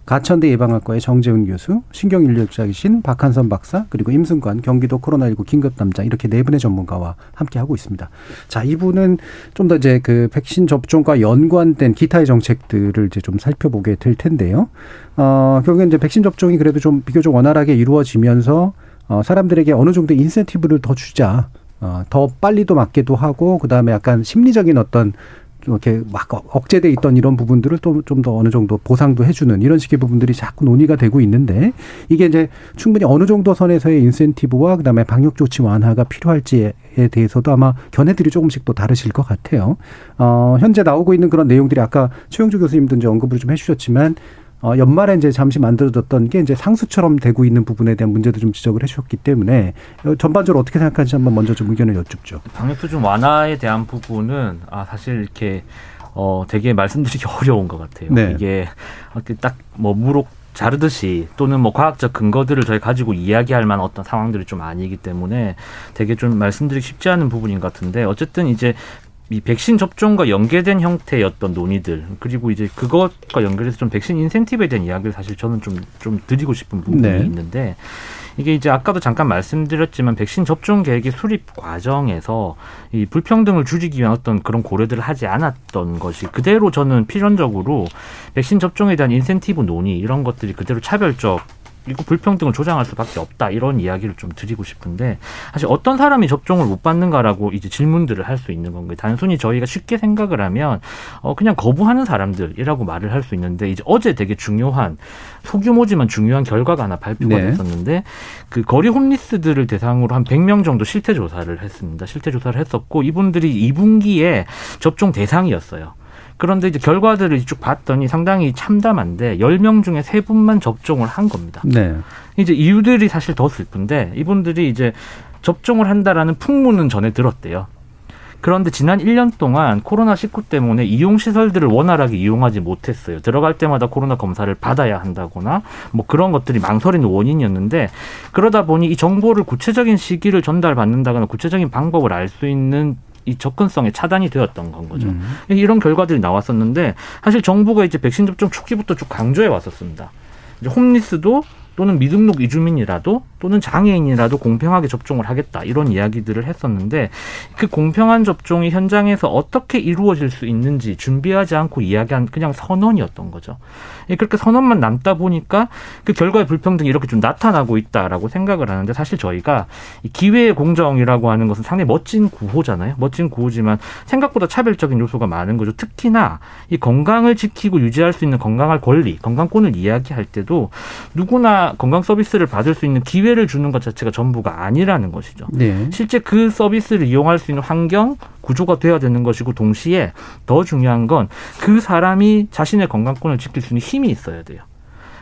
가천대 예방학과의 정재훈 교수, 신경인류학자이신 박한선 박사, 그리고 임승관 경기도 코로나19 긴급담자 이렇게 네 분의 전문가와 함께 하고 있습니다. 자, 이분은 좀 더 이제 그 백신 접종과 연관된 기타의 정책들을 이제 좀 살펴보게 될 텐데요. 어, 결국엔 이제 백신 접종이 그래도 좀 비교적 원활하게 이루어지면서 어, 사람들에게 어느 정도 인센티브를 더 주자. 어, 더 빨리도 맞게도 하고 그다음에 약간 심리적인 어떤 이렇게 막 억제돼 있던 이런 부분들을 또 좀 더 어느 정도 보상도 해주는 이런 식의 부분들이 자꾸 논의가 되고 있는데 이게 이제 충분히 어느 정도 선에서의 인센티브와 그다음에 방역 조치 완화가 필요할지에 대해서도 아마 견해들이 조금씩 또 다르실 것 같아요. 어, 현재 나오고 있는 그런 내용들이 아까 최영주 교수님도 이제 언급을 좀 해주셨지만 어, 연말에 이제 잠시 만들어졌던 게 이제 상수처럼 되고 있는 부분에 대한 문제도 좀 지적을 해주셨기 때문에 어, 전반적으로 어떻게 생각하는지 한번 먼저 좀 의견을 여쭙죠. 방역 수준 완화에 대한 부분은 아 사실 이렇게 어 되게 말씀드리기 어려운 것 같아요. 네. 이게 딱뭐 무록 자르듯이 또는 뭐 과학적 근거들을 저희 가지고 이야기할 만한 어떤 상황들이 좀 아니기 때문에 되게 좀 말씀드리기 쉽지 않은 부분인 것 같은데 어쨌든 이제 이 백신 접종과 연계된 어떤 논의들 그리고 이제 그것과 연결해서 좀 백신 인센티브에 대한 이야기를 사실 저는 좀 좀 드리고 싶은 부분이 네. 있는데 이게 이제 아까도 잠깐 말씀드렸지만 백신 접종 계획의 수립 과정에서 이 불평등을 줄이기 위한 어떤 그런 고려들을 하지 않았던 것이 그대로 저는 필연적으로 백신 접종에 대한 인센티브 논의 이런 것들이 그대로 차별적 그리고 불평등을 조장할 수밖에 없다 이런 이야기를 좀 드리고 싶은데 사실 어떤 사람이 접종을 못 받는가라고 이제 질문들을 할 수 있는 건가요? 단순히 저희가 쉽게 생각을 하면 어 그냥 거부하는 사람들이라고 말을 할 수 있는데 이제 어제 되게 중요한 소규모지만 중요한 결과가 하나 발표가 네. 됐었는데 그 거리 홈리스들을 대상으로 한 100명 정도 실태 조사를 했습니다. 실태 조사를 했었고 이분들이 2분기에 접종 대상이었어요. 그런데 이제 결과들을 쭉 봤더니 상당히 참담한데 10명 중에 3분만 접종을 한 겁니다. 네. 이제 이유들이 사실 더 슬픈데 이분들이 이제 접종을 한다라는 풍문은 전에 들었대요. 그런데 지난 1년 동안 코로나19 때문에 이용 시설들을 원활하게 이용하지 못했어요. 들어갈 때마다 코로나 검사를 받아야 한다거나 뭐 그런 것들이 망설이는 원인이었는데 그러다 보니 이 정보를 구체적인 시기를 전달받는다거나 구체적인 방법을 알 수 있는 이 접근성에 차단이 되었던 건 거죠. 음. 이런 결과들이 나왔었는데 사실 정부가 이제 백신 접종 초기부터 쭉 강조해 왔었습니다. 이제 홈리스도 또는 미등록 이주민이라도 또는 장애인이라도 공평하게 접종을 하겠다 이런 이야기들을 했었는데 그 공평한 접종이 현장에서 어떻게 이루어질 수 있는지 준비하지 않고 이야기한 그냥 선언이었던 거죠. 예, 그렇게 선언만 남다 보니까 그 결과의 불평등이 이렇게 좀 나타나고 있다라고 생각을 하는데 사실 저희가 이 기회의 공정이라고 하는 것은 상당히 멋진 구호잖아요. 멋진 구호지만 생각보다 차별적인 요소가 많은 거죠. 특히나 이 건강을 지키고 유지할 수 있는 건강할 권리, 건강권을 이야기할 때도 누구나 건강 서비스를 받을 수 있는 기회를 주는 것 자체가 전부가 아니라는 것이죠. 네. 실제 그 서비스를 이용할 수 있는 환경 구조가 돼야 되는 것이고 동시에 더 중요한 건 그 사람이 자신의 건강권을 지킬 수 있는 힘이 있어야 돼요.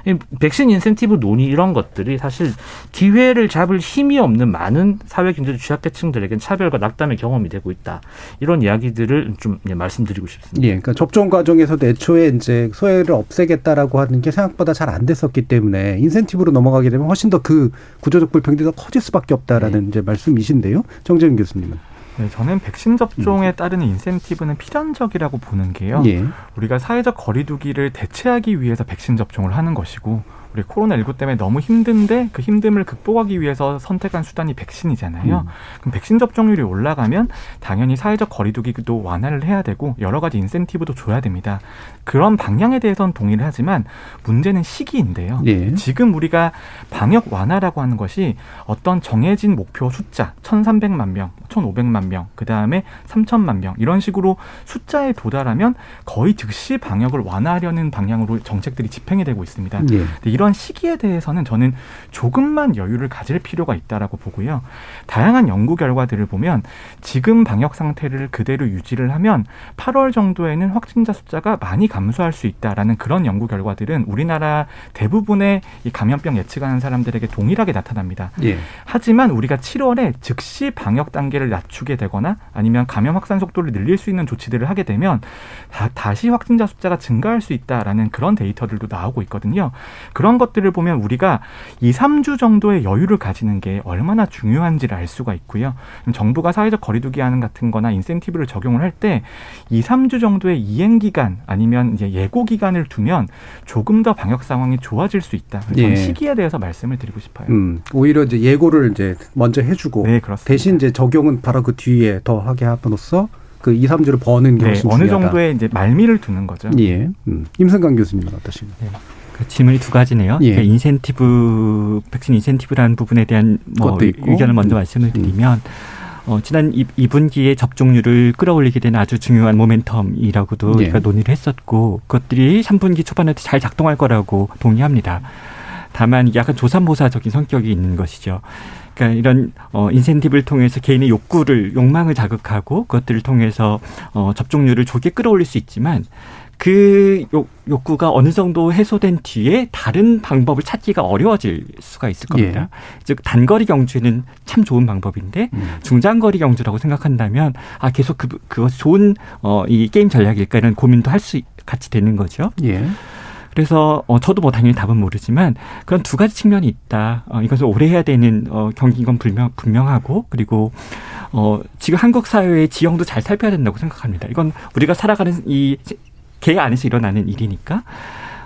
이 백신 인센티브 논의 이런 것들이 사실 기회를 잡을 힘이 없는 많은 사회 경제 취약계층들에겐 차별과 낙담의 경험이 되고 있다. 이런 이야기들을 좀 예, 말씀드리고 싶습니다. 예, 그러니까 접종 과정에서도 애초에 이제 소외를 없애겠다라고 하는 게 생각보다 잘 안 됐었기 때문에 인센티브로 넘어가게 되면 훨씬 더 그 구조적 불평등이 더 커질 수밖에 없다라는 이제 말씀이신데요. 정재윤 교수님은. 네, 저는 백신 접종에 따르는 인센티브는 필연적이라고 보는 게요. 예. 우리가 사회적 거리두기를 대체하기 위해서 백신 접종을 하는 것이고 우리 코로나19 때문에 너무 힘든데 그 힘듦을 극복하기 위해서 선택한 수단이 백신이잖아요. 음. 그럼 백신 접종률이 올라가면 당연히 사회적 거리두기도 완화를 해야 되고 여러 가지 인센티브도 줘야 됩니다. 그런 방향에 대해서는 동의를 하지만 문제는 시기인데요. 예. 지금 우리가 방역 완화라고 하는 것이 어떤 정해진 목표 숫자 1,300만 명, 1,500만 명, 그다음에 3천만 명 이런 식으로 숫자에 도달하면 거의 즉시 방역을 완화하려는 방향으로 정책들이 집행이 되고 있습니다. 예. 이런 시기에 대해서는 저는 조금만 여유를 가질 필요가 있다라고 보고요. 다양한 연구 결과들을 보면 지금 방역 상태를 그대로 유지를 하면 8월 정도에는 확진자 숫자가 많이 감소할 수 있다라는 그런 연구 결과들은 우리나라 대부분의 이 감염병 예측하는 사람들에게 동일하게 나타납니다. 예. 하지만 우리가 7월에 즉시 방역 단계를 낮추게 되거나 아니면 감염 확산 속도를 늘릴 수 있는 조치들을 하게 되면 다, 시 확진자 숫자가 증가할 수 있다라는 그런 데이터들도 나오고 있거든요. 그런 것들을 보면 우리가 2, 3주 정도의 여유를 가지는 게 얼마나 중요한지를 알 수가 있고요. 정부가 사회적 거리두기 하는 같은 거나 인센티브를 적용을 할 때 2, 3주 정도의 이행 기간 아니면 이제 예고 기간을 두면 조금 더 방역 상황이 좋아질 수 있다. 예. 시기에 대해서 말씀을 드리고 싶어요. 음, 오히려 이제 예고를 이제 먼저 해주고 네, 그렇습니다. 대신 이제 적용은 바로 그 뒤에 더 하게 함으로써 그 2, 3주를 버는 게 네, 훨씬 어느 중요하다. 정도의 이제 말미를 두는 거죠. 예. 음. 임승관 교수님은 어떠신가요? 그 질문이 두 가지네요. 예. 그러니까 인센티브 백신 인센티브라는 부분에 대한 뭐. 의견을 먼저 음. 말씀을 드리면 어, 지난 2, 분기에 접종률을 끌어올리게 된 아주 중요한 모멘텀이라고도 예. 우리가 논의를 했었고 그것들이 3분기 초반에 잘 작동할 거라고 동의합니다. 다만 약간 조삼모사적인 성격이 있는 것이죠. 그러니까 이런 어 인센티브를 통해서 개인의 욕구를 욕망을 자극하고 그것들을 통해서 어 접종률을 좋게 끌어올릴 수 있지만 그 욕, 욕구가 어느 정도 해소된 뒤에 다른 방법을 찾기가 어려워질 수가 있을 겁니다. 즉 단거리 경주는 참 좋은 방법인데 음. 중장거리 경주라고 생각한다면 아 계속 그 그것이 좋은 어 이 게임 전략일까 이런 고민도 할 수 같이 되는 거죠. 예. 그래서 어 저도 뭐 당연히 답은 모르지만 그런 두 가지 측면이 있다. 어 이것을 오래 해야 되는 어 경기인 건 분명 분명하고 그리고 어 지금 한국 사회의 지형도 잘 살펴야 된다고 생각합니다. 이건 우리가 살아가는 이 개 안에서 일어나는 일이니까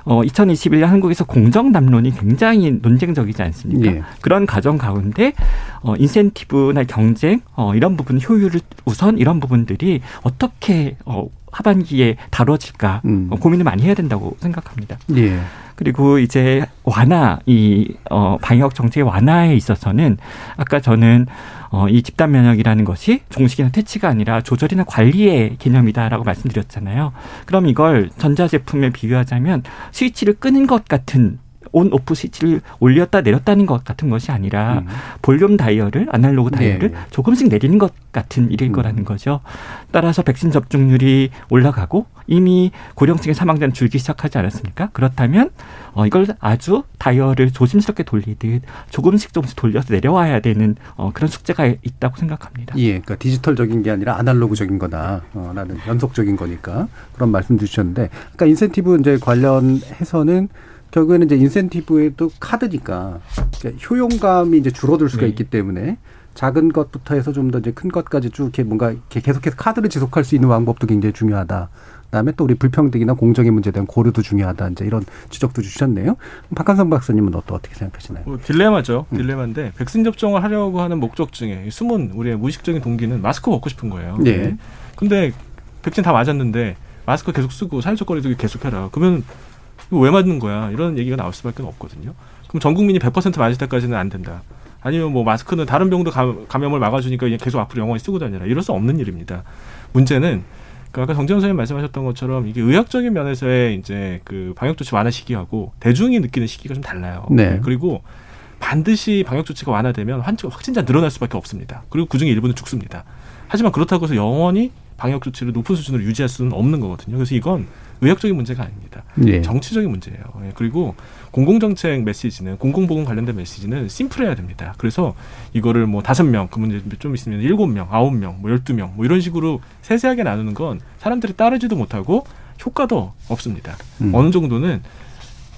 어 2021년 한국에서 공정 담론이 굉장히 논쟁적이지 않습니까? 예. 그런 과정 가운데 어 인센티브나 경쟁 어 이런 부분 효율을 우선 이런 부분들이 어떻게 어 하반기에 다뤄질까 음. 어, 고민을 많이 해야 된다고 생각합니다. 예. 그리고 이제 완화 이 어, 방역 정책의 완화에 있어서는 아까 저는 어, 이 집단 면역이라는 것이 종식이나 퇴치가 아니라 조절이나 관리의 개념이다라고 말씀드렸잖아요. 그럼 이걸 전자 제품에 비유하자면 스위치를 끄는 것 같은 온 오프 스위치를 올렸다 내렸다는 것 같은 것이 아니라 음. 볼륨 다이얼을 아날로그 다이얼을 네. 조금씩 내리는 것 같은 일일 음. 거라는 거죠. 따라서 백신 접종률이 올라가고 이미 고령층의 사망자는 줄기 시작하지 않았습니까? 그렇다면 어, 이걸 아주 다이얼을 조심스럽게 돌리듯 조금씩 조금씩 돌려서 내려와야 되는 어, 그런 숙제가 있다고 생각합니다. 예, 그러니까 디지털적인 게 아니라 아날로그적인 거다. 어, 라는 연속적인 거니까 그런 말씀 주셨는데, 그러니까 인센티브 이제 관련해서는 결국에는 이제 인센티브에도 카드니까 그러니까 효용감이 이제 줄어들 수가 네. 있기 때문에 작은 것부터 해서 좀 더 이제 큰 것까지 쭉 이렇게 뭔가 이렇게 계속해서 카드를 지속할 수 있는 방법도 굉장히 중요하다. 그다음에 또 우리 불평등이나 공정의 문제에 대한 고려도 중요하다. 이제 이런 지적도 주셨네요. 박한성 박사님은 또 어떻게 생각하시나요? 뭐 딜레마죠. 음. 딜레마인데 백신 접종을 하려고 하는 목적 중에 이 숨은 우리의 무의식적인 동기는 마스크 벗고 싶은 거예요. 네. 근데 백신 다 맞았는데 마스크 계속 쓰고 사회적 거리두기 계속해라. 그러면 이거 왜 맞는 거야? 이런 얘기가 나올 수밖에 없거든요. 그럼 전 국민이 100% 맞을 때까지는 안 된다. 아니면 뭐 마스크는 다른 병도 감- 감염을 막아주니까 계속 앞으로 영원히 쓰고 다니라. 이럴 수 없는 일입니다. 문제는 그 아까 정재훈 선생님 말씀하셨던 것처럼 이게 의학적인 면에서의 이제 그 방역 조치 완화 시기하고 대중이 느끼는 시기가 좀 달라요. 네. 그리고 반드시 방역 조치가 완화되면 환- 확진자 늘어날 수밖에 없습니다. 그리고 그중에 일부는 죽습니다. 하지만 그렇다고 해서 영원히 방역 조치를 높은 수준으로 유지할 수는 없는 거거든요. 그래서 이건 의학적인 문제가 아닙니다. 예. 정치적인 문제예요. 예, 그리고 공공정책 메시지는 공공보건 관련된 메시지는 심플해야 됩니다. 그래서 이거를 뭐 다섯 명, 그러면 이제 좀 있으면 일곱 명, 아홉 명, 뭐 열두 명, 뭐 이런 식으로 세세하게 나누는 건 사람들이 따르지도 못하고 효과도 없습니다. 음. 어느 정도는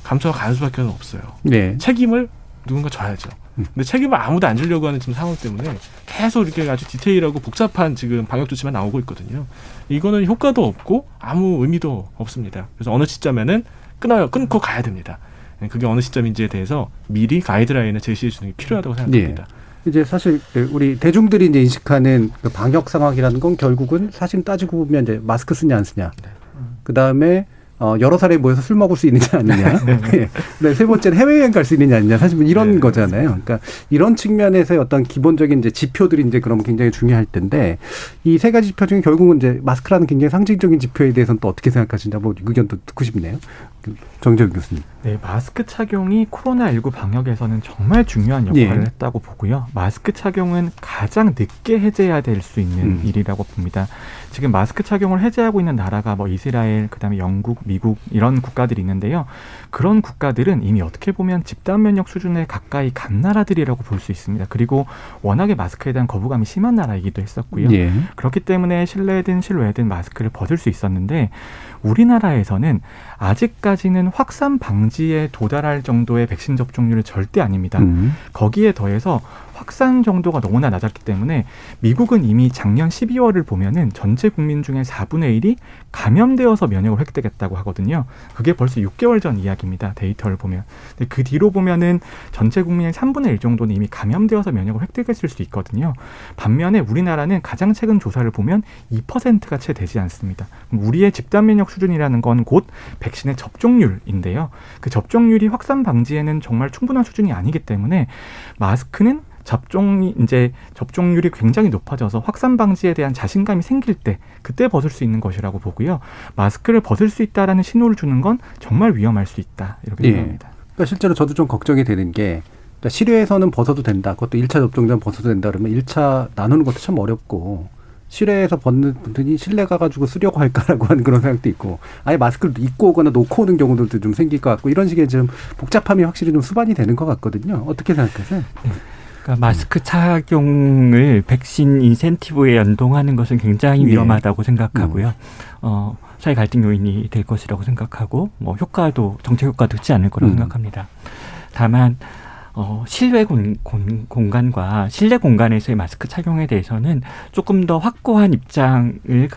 감소가 가는 수밖에 없어요. 네. 책임을 누군가 져야죠. 근데 책임을 아무도 안 지려고 하는 지금 상황 때문에 계속 이렇게 아주 디테일하고 복잡한 지금 방역 조치만 나오고 있거든요. 이거는 효과도 없고 아무 의미도 없습니다. 그래서 어느 시점에는 끊어요. 끊고 가야 됩니다. 예, 그게 어느 시점인지에 대해서 미리 가이드라인을 제시해 주는 게 필요하다고 생각합니다. 이제 사실 그 우리 대중들이 이제 인식하는 그 방역 상황이라는 건 결국은 사실 따지고 보면 이제 마스크 쓰냐 안 쓰냐. 그 다음에 어, 여러 사람이 모여서 술 먹을 수 있느냐 아니냐. 예. 네, 세 번째는 해외여행 갈 수 있느냐 아니냐. 사실 뭐 이런 거잖아요. 그러니까 이런 측면에서의 어떤 기본적인 이제 지표들이 이제 그러면 굉장히 중요할 텐데 이 세 가지 지표 중에 결국은 이제 마스크라는 굉장히 상징적인 지표에 대해서는 또 어떻게 생각하시냐 뭐 의견도 듣고 싶네요. 그 정재욱 교수님. 네, 마스크 착용이 코로나19 방역에서는 정말 중요한 역할을 예. 했다고 보고요. 마스크 착용은 가장 늦게 해제해야 될 수 있는 음. 일이라고 봅니다. 지금 마스크 착용을 해제하고 있는 나라가 뭐 이스라엘, 그다음에 영국, 미국 이런 국가들이 있는데요. 그런 국가들은 이미 어떻게 보면 집단 면역 수준에 가까이 간 나라들이라고 볼 수 있습니다. 그리고 워낙에 마스크에 대한 거부감이 심한 나라이기도 했었고요. 예. 그렇기 때문에 실내든 실외든 마스크를 벗을 수 있었는데 우리나라에서는 아직까지는 확산 방지에 도달할 정도의 백신 접종률은 절대 아닙니다. 음. 거기에 더해서 확산 정도가 너무나 낮았기 때문에 미국은 이미 작년 12월을 보면은 전체 국민 중에 4분의 1이 감염되어서 면역을 획득했다고 하거든요. 그게 벌써 6개월 전 이야기입니다. 데이터를 보면. 근데 그 뒤로 보면은 전체 국민의 3분의 1 정도는 이미 감염되어서 면역을 획득했을 수 있거든요. 반면에 우리나라는 가장 최근 조사를 보면 2%가 채 되지 않습니다. 우리의 집단 면역 수준이라는 건 곧 백신의 접종률인데요. 그 접종률이 확산 방지에는 정말 충분한 수준이 아니기 때문에 마스크는 접종이 이제 접종률이 굉장히 높아져서 확산 방지에 대한 자신감이 생길 때 그때 벗을 수 있는 것이라고 보고요. 마스크를 벗을 수 있다라는 신호를 주는 건 정말 위험할 수 있다 이렇게 예. 생각합니다. 그러니까 실제로 저도 좀 걱정이 되는 게 그러니까 실외에서는 벗어도 된다. 그것도 1차 접종자는 벗어도 된다 그러면 1차 나누는 것도 참 어렵고 실외에서 벗는 분들이 실내 가가지고 쓰려고 할까라고 하는 그런 생각도 있고 아예 마스크를 입고 오거나 놓고 오는 경우들도 좀 생길 것 같고 이런 식의 좀 복잡함이 확실히 좀 수반이 되는 것 같거든요. 어떻게 생각하세요? 그러니까 마스크 착용을 백신 인센티브에 연동하는 것은 굉장히 예. 위험하다고 생각하고요. 어, 사회 갈등 요인이 될 것이라고 생각하고 뭐 효과도 정책 효과도 있지 않을 거라고 음. 생각합니다. 다만 어, 실외 공, 공, 공간과 실내 공간에서의 마스크 착용에 대해서는 조금 더 확고한 입장을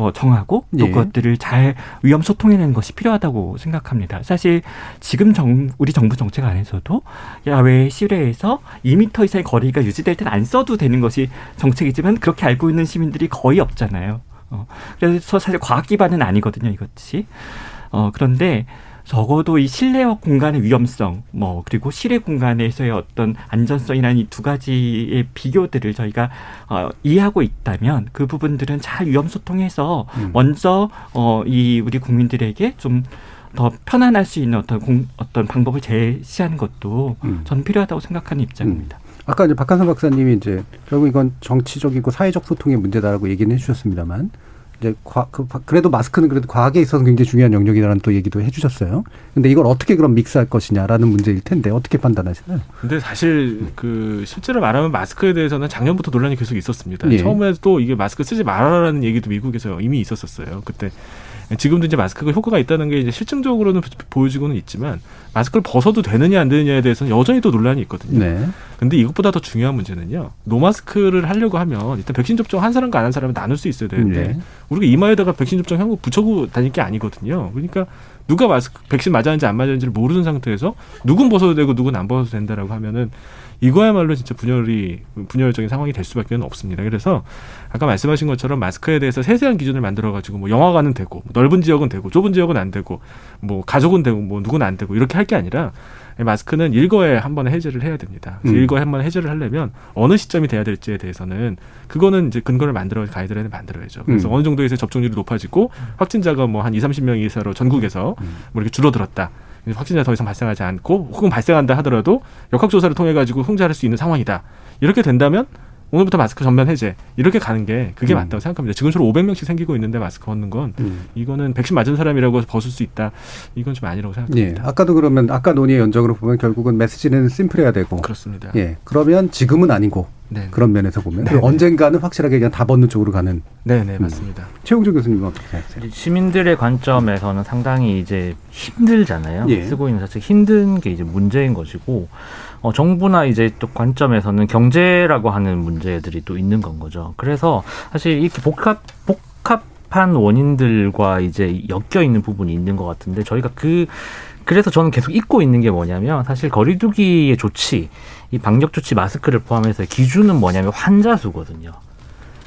뭐 정하고 또 예. 그것들을 잘 위험 소통해내는 것이 필요하다고 생각합니다. 사실 지금 정, 우리 정부 정책 안에서도 야외 실외에서 2미터 이상의 거리가 유지될 때는 안 써도 되는 것이 정책이지만 그렇게 알고 있는 시민들이 거의 없잖아요. 어, 그래서 사실 과학 기반은 아니거든요, 이것이. 어, 그런데 적어도 이 실내 공간의 위험성, 뭐 그리고 실외 공간에서의 어떤 안전성이라는 이 두 가지의 비교들을 저희가 어, 이해하고 있다면 그 부분들은 잘 위험 소통해서 음. 먼저 어, 이 우리 국민들에게 좀 더 편안할 수 있는 어떤 공, 어떤 방법을 제시하는 것도 음. 저는 필요하다고 생각하는 입장입니다. 아까 이제 박한선 박사님이 이제 결국 이건 정치적이고 사회적 소통의 문제다라고 얘기는 해주셨습니다만 이제 과, 그, 그래도 마스크는 그래도 과학에 있어서 굉장히 중요한 영역이라는 또 얘기도 해주셨어요. 근데 이걸 어떻게 그럼 믹스할 것이냐라는 문제일 텐데 어떻게 판단하시나요? 근데 사실 그 실제로 말하면 마스크에 대해서는 작년부터 논란이 계속 있었습니다. 예. 처음에 또 이게 마스크 쓰지 말아라는 얘기도 미국에서 이미 있었었어요. 그때 지금도 이제 마스크가 효과가 있다는 게 이제 실증적으로는 보여지고는 있지만 마스크를 벗어도 되느냐 안 되느냐에 대해서는 여전히 또 논란이 있거든요. 네. 근데 이것보다 더 중요한 문제는요. 노마스크를 하려고 하면 일단 백신 접종 한 사람과 안 한 사람은 나눌 수 있어야 되는데 네. 우리가 이마에다가 백신 접종 현금 붙여고 다닐 게 아니거든요. 그러니까 누가 마스크 백신 맞았는지 안 맞았는지를 모르는 상태에서 누군 벗어도 되고 누군 안 벗어도 된다라고 하면은 이거야말로 진짜 분열이 분열적인 상황이 될 수밖에 없습니다. 그래서 아까 말씀하신 것처럼 마스크에 대해서 세세한 기준을 만들어 가지고 뭐 영화관은 되고 뭐 넓은 지역은 되고 좁은 지역은 안 되고 뭐 가족은 되고 뭐 누구는 안 되고 이렇게 할 게 아니라 마스크는 일거에 한 번에 해제를 해야 됩니다. 음. 일거에 한 번에 해제를 하려면 어느 시점이 돼야 될지에 대해서는 그거는 이제 근거를 만들어 가이드라인을 만들어야죠. 그래서 음. 어느 정도에서 접종률이 높아지고 확진자가 뭐 한 2, 30명 이사로 전국에서 음. 뭐 이렇게 줄어들었다. 확진자 더 이상 발생하지 않고 혹은 발생한다 하더라도 역학조사를 통해 가지고 통제할 수 있는 상황이다. 이렇게 된다면 오늘부터 마스크 전면 해제 이렇게 가는 게 그게 음. 맞다고 생각합니다. 지금처럼 500명씩 생기고 있는데 마스크 벗는 건 음. 이거는 백신 맞은 사람이라고 벗을 수 있다. 이건 좀 아니라고 예. 생각합니다. 아까도 그러면 아까 논의의 연적으로 보면 결국은 메시지는 심플해야 되고 그렇습니다. 예. 그러면 지금은 아니고 네. 그런 면에서 보면 네, 네. 언젠가는 확실하게 그냥 다 벗는 쪽으로 가는 네, 네, 맞습니다. 최용주 교수님은 어떻게 생각하세요? 시민들의 관점에서는 상당히 이제 힘들잖아요. 예. 쓰고 있는 자체 힘든 게 이제 문제인 것이고 어, 정부나 이제 또 관점에서는 경제라고 하는 문제들이 또 있는 건 거죠. 그래서 사실 이렇게 복합 복합 한 원인들과 이제 엮여 있는 부분이 있는 것 같은데 저희가 그 그래서 저는 계속 잊고 있는 게 뭐냐면 사실 거리두기의 조치, 이 방역 조치 마스크를 포함해서 기준은 뭐냐면 환자 수거든요.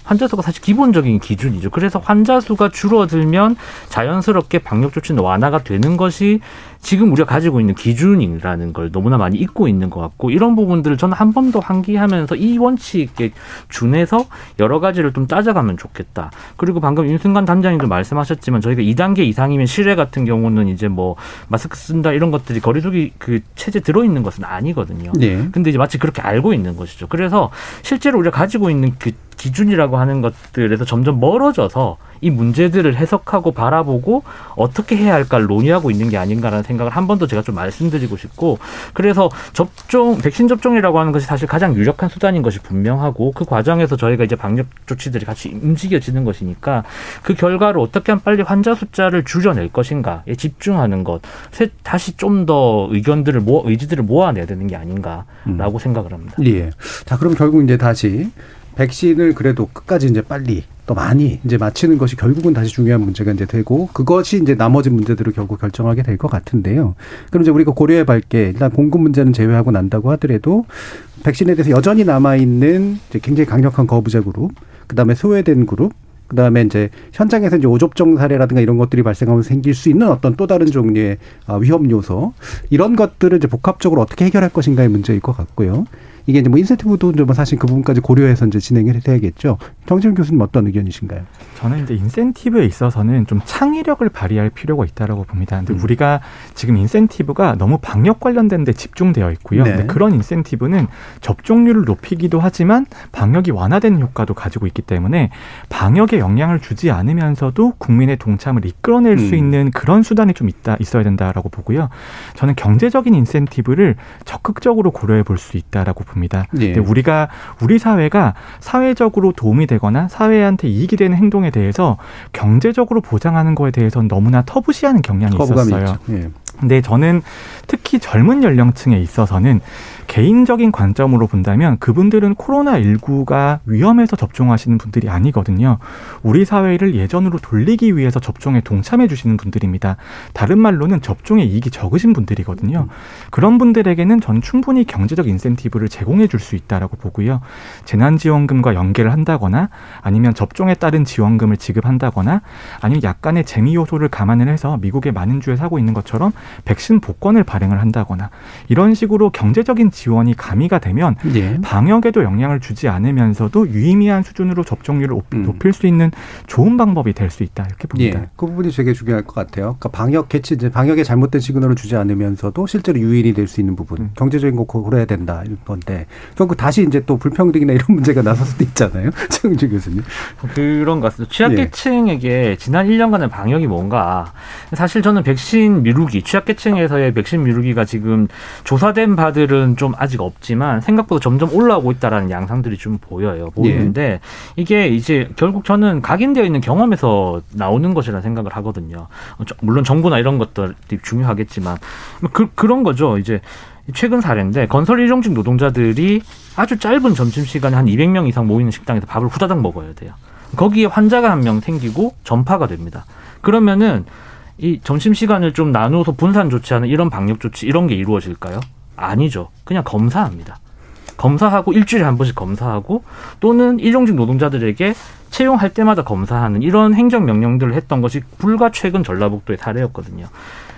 환자 수가 사실 기본적인 기준이죠. 그래서 환자 수가 줄어들면 자연스럽게 방역 조치는 완화가 되는 것이 지금 우리가 가지고 있는 기준이라는 걸 너무나 많이 잊고 있는 것 같고 이런 부분들을 저는 한 번 더 환기하면서 이 원칙에 준해서 여러 가지를 좀 따져가면 좋겠다. 그리고 방금 윤승관 담장님도 말씀하셨지만 저희가 2단계 이상이면 실외 같은 경우는 이제 뭐 마스크 쓴다 이런 것들이 거리두기 그 체제 들어있는 것은 아니거든요. 예. 근데 이제 마치 그렇게 알고 있는 것이죠. 그래서 실제로 우리가 가지고 있는 그 기준이라고 하는 것들에서 점점 멀어져서 이 문제들을 해석하고 바라보고 어떻게 해야 할까를 논의하고 있는 게 아닌가라는 생각을 한 번 더 제가 좀 말씀드리고 싶고 그래서 접종 백신 접종이라고 하는 것이 사실 가장 유력한 수단인 것이 분명하고 그 과정에서 저희가 이제 방역 조치들이 같이 움직여지는 것이니까 그 결과로 어떻게 하면 빨리 환자 숫자를 줄여낼 것인가에 집중하는 것 세- 다시 좀 더 의견들을 모아 의지들을 모아내야 되는 게 아닌가라고 생각을 합니다. 예. 자, 그럼 결국 이제 다시 백신을 그래도 끝까지 이제 빨리 또 많이 이제 맞히는 것이 결국은 다시 중요한 문제가 이제 되고 그것이 이제 나머지 문제들을 결국 결정하게 될 것 같은데요. 그럼 이제 우리가 고려해 볼게 일단 공급 문제는 제외하고 난다고 하더라도 백신에 대해서 여전히 남아 있는 이제 굉장히 강력한 거부자 그룹, 그다음에 소외된 그룹, 그다음에 이제 현장에서 이제 오접종 사례라든가 이런 것들이 발생하면 생길 수 있는 어떤 또 다른 종류의 아, 위험 요소 이런 것들을 이제 복합적으로 어떻게 해결할 것인가의 문제일 것 같고요. 이게 이제 뭐 인센티브도 좀 사실 그 부분까지 고려해서 이제 진행을 해야겠죠. 정지훈 교수님 어떤 의견이신가요? 저는 이제 인센티브에 있어서는 좀 창의력을 발휘할 필요가 있다라고 봅니다. 근데 우리가 지금 인센티브가 너무 방역 관련된 데 집중되어 있고요. 네. 근데 그런 인센티브는 접종률을 높이기도 하지만 방역이 완화되는 효과도 가지고 있기 때문에 방역에 영향을 주지 않으면서도 국민의 동참을 이끌어낼 수 음. 있는 그런 수단이 좀 있다 있어야 된다라고 보고요. 저는 경제적인 인센티브를 적극적으로 고려해 볼 수 있다라고 봅니다. 예. 근데 우리가 우리 사회가 사회적으로 도움이 되거나 사회한테 이익이 되는 행동에 대해서 경제적으로 보장하는 거에 대해서는 너무나 터부시하는 경향이 있었어요. 있죠. 예. 근데 저는 특히 젊은 연령층에 있어서는 개인적인 관점으로 본다면 그분들은 코로나19가 위험해서 접종하시는 분들이 아니거든요. 우리 사회를 예전으로 돌리기 위해서 접종에 동참해 주시는 분들입니다. 다른 말로는 접종에 이익이 적으신 분들이거든요. 그런 분들에게는 전 충분히 경제적 인센티브를 제공해 줄 수 있다라고 보고요. 재난지원금과 연계를 한다거나 아니면 접종에 따른 지원금을 지급한다거나 아니면 약간의 재미 요소를 감안을 해서 미국의 많은 주에 사고 있는 것처럼 백신 복권을 발행을 한다거나 이런 식으로 경제적인 지 원이 가미가 되면 예. 방역에도 영향을 주지 않으면서도 유의미한 수준으로 접종률을 높- 음. 높일 수 있는 좋은 방법이 될 수 있다 이렇게 봅니다. 예, 그 부분이 되게 중요할 것 같아요. 그러니까 방역 개치 이제 방역에 잘못된 시그널을 주지 않으면서도 실제로 유인이 될 수 있는 부분, 음. 경제적인 거 고려해야 된다 이런 건데 결국 다시 이제 또 불평등이나 이런 문제가 나설 수도 있잖아요. 최영주 교수님. 그런 것 같습니다. 예. 취약계층에게 지난 1년간의 방역이 뭔가 사실 저는 백신 미루기, 취약계층에서의 백신 미루기가 지금 조사된 바들은 좀 아직 없지만 생각보다 점점 올라오고 있다라는 양상들이 좀 보여요. 보이는데 이게 이제 결국 저는 각인되어 있는 경험에서 나오는 것이라 생각을 하거든요. 어, 저- 물론 정부나 이런 것들이 중요하겠지만 그, 그런 거죠. 이제 최근 사례인데 건설 일용직 노동자들이 아주 짧은 점심 시간에 한 200명 이상 모이는 식당에서 밥을 후다닥 먹어야 돼요. 거기에 환자가 한 명 생기고 전파가 됩니다. 그러면은 이 점심 시간을 좀 나누어서 분산 조치하는 이런 방역 조치 이런 게 이루어질까요? 아니죠. 그냥 검사합니다. 검사하고 일주일에 한 번씩 검사하고 또는 일용직 노동자들에게 채용할 때마다 검사하는 이런 행정 명령들을 했던 것이 불과 최근 전라북도의 사례였거든요.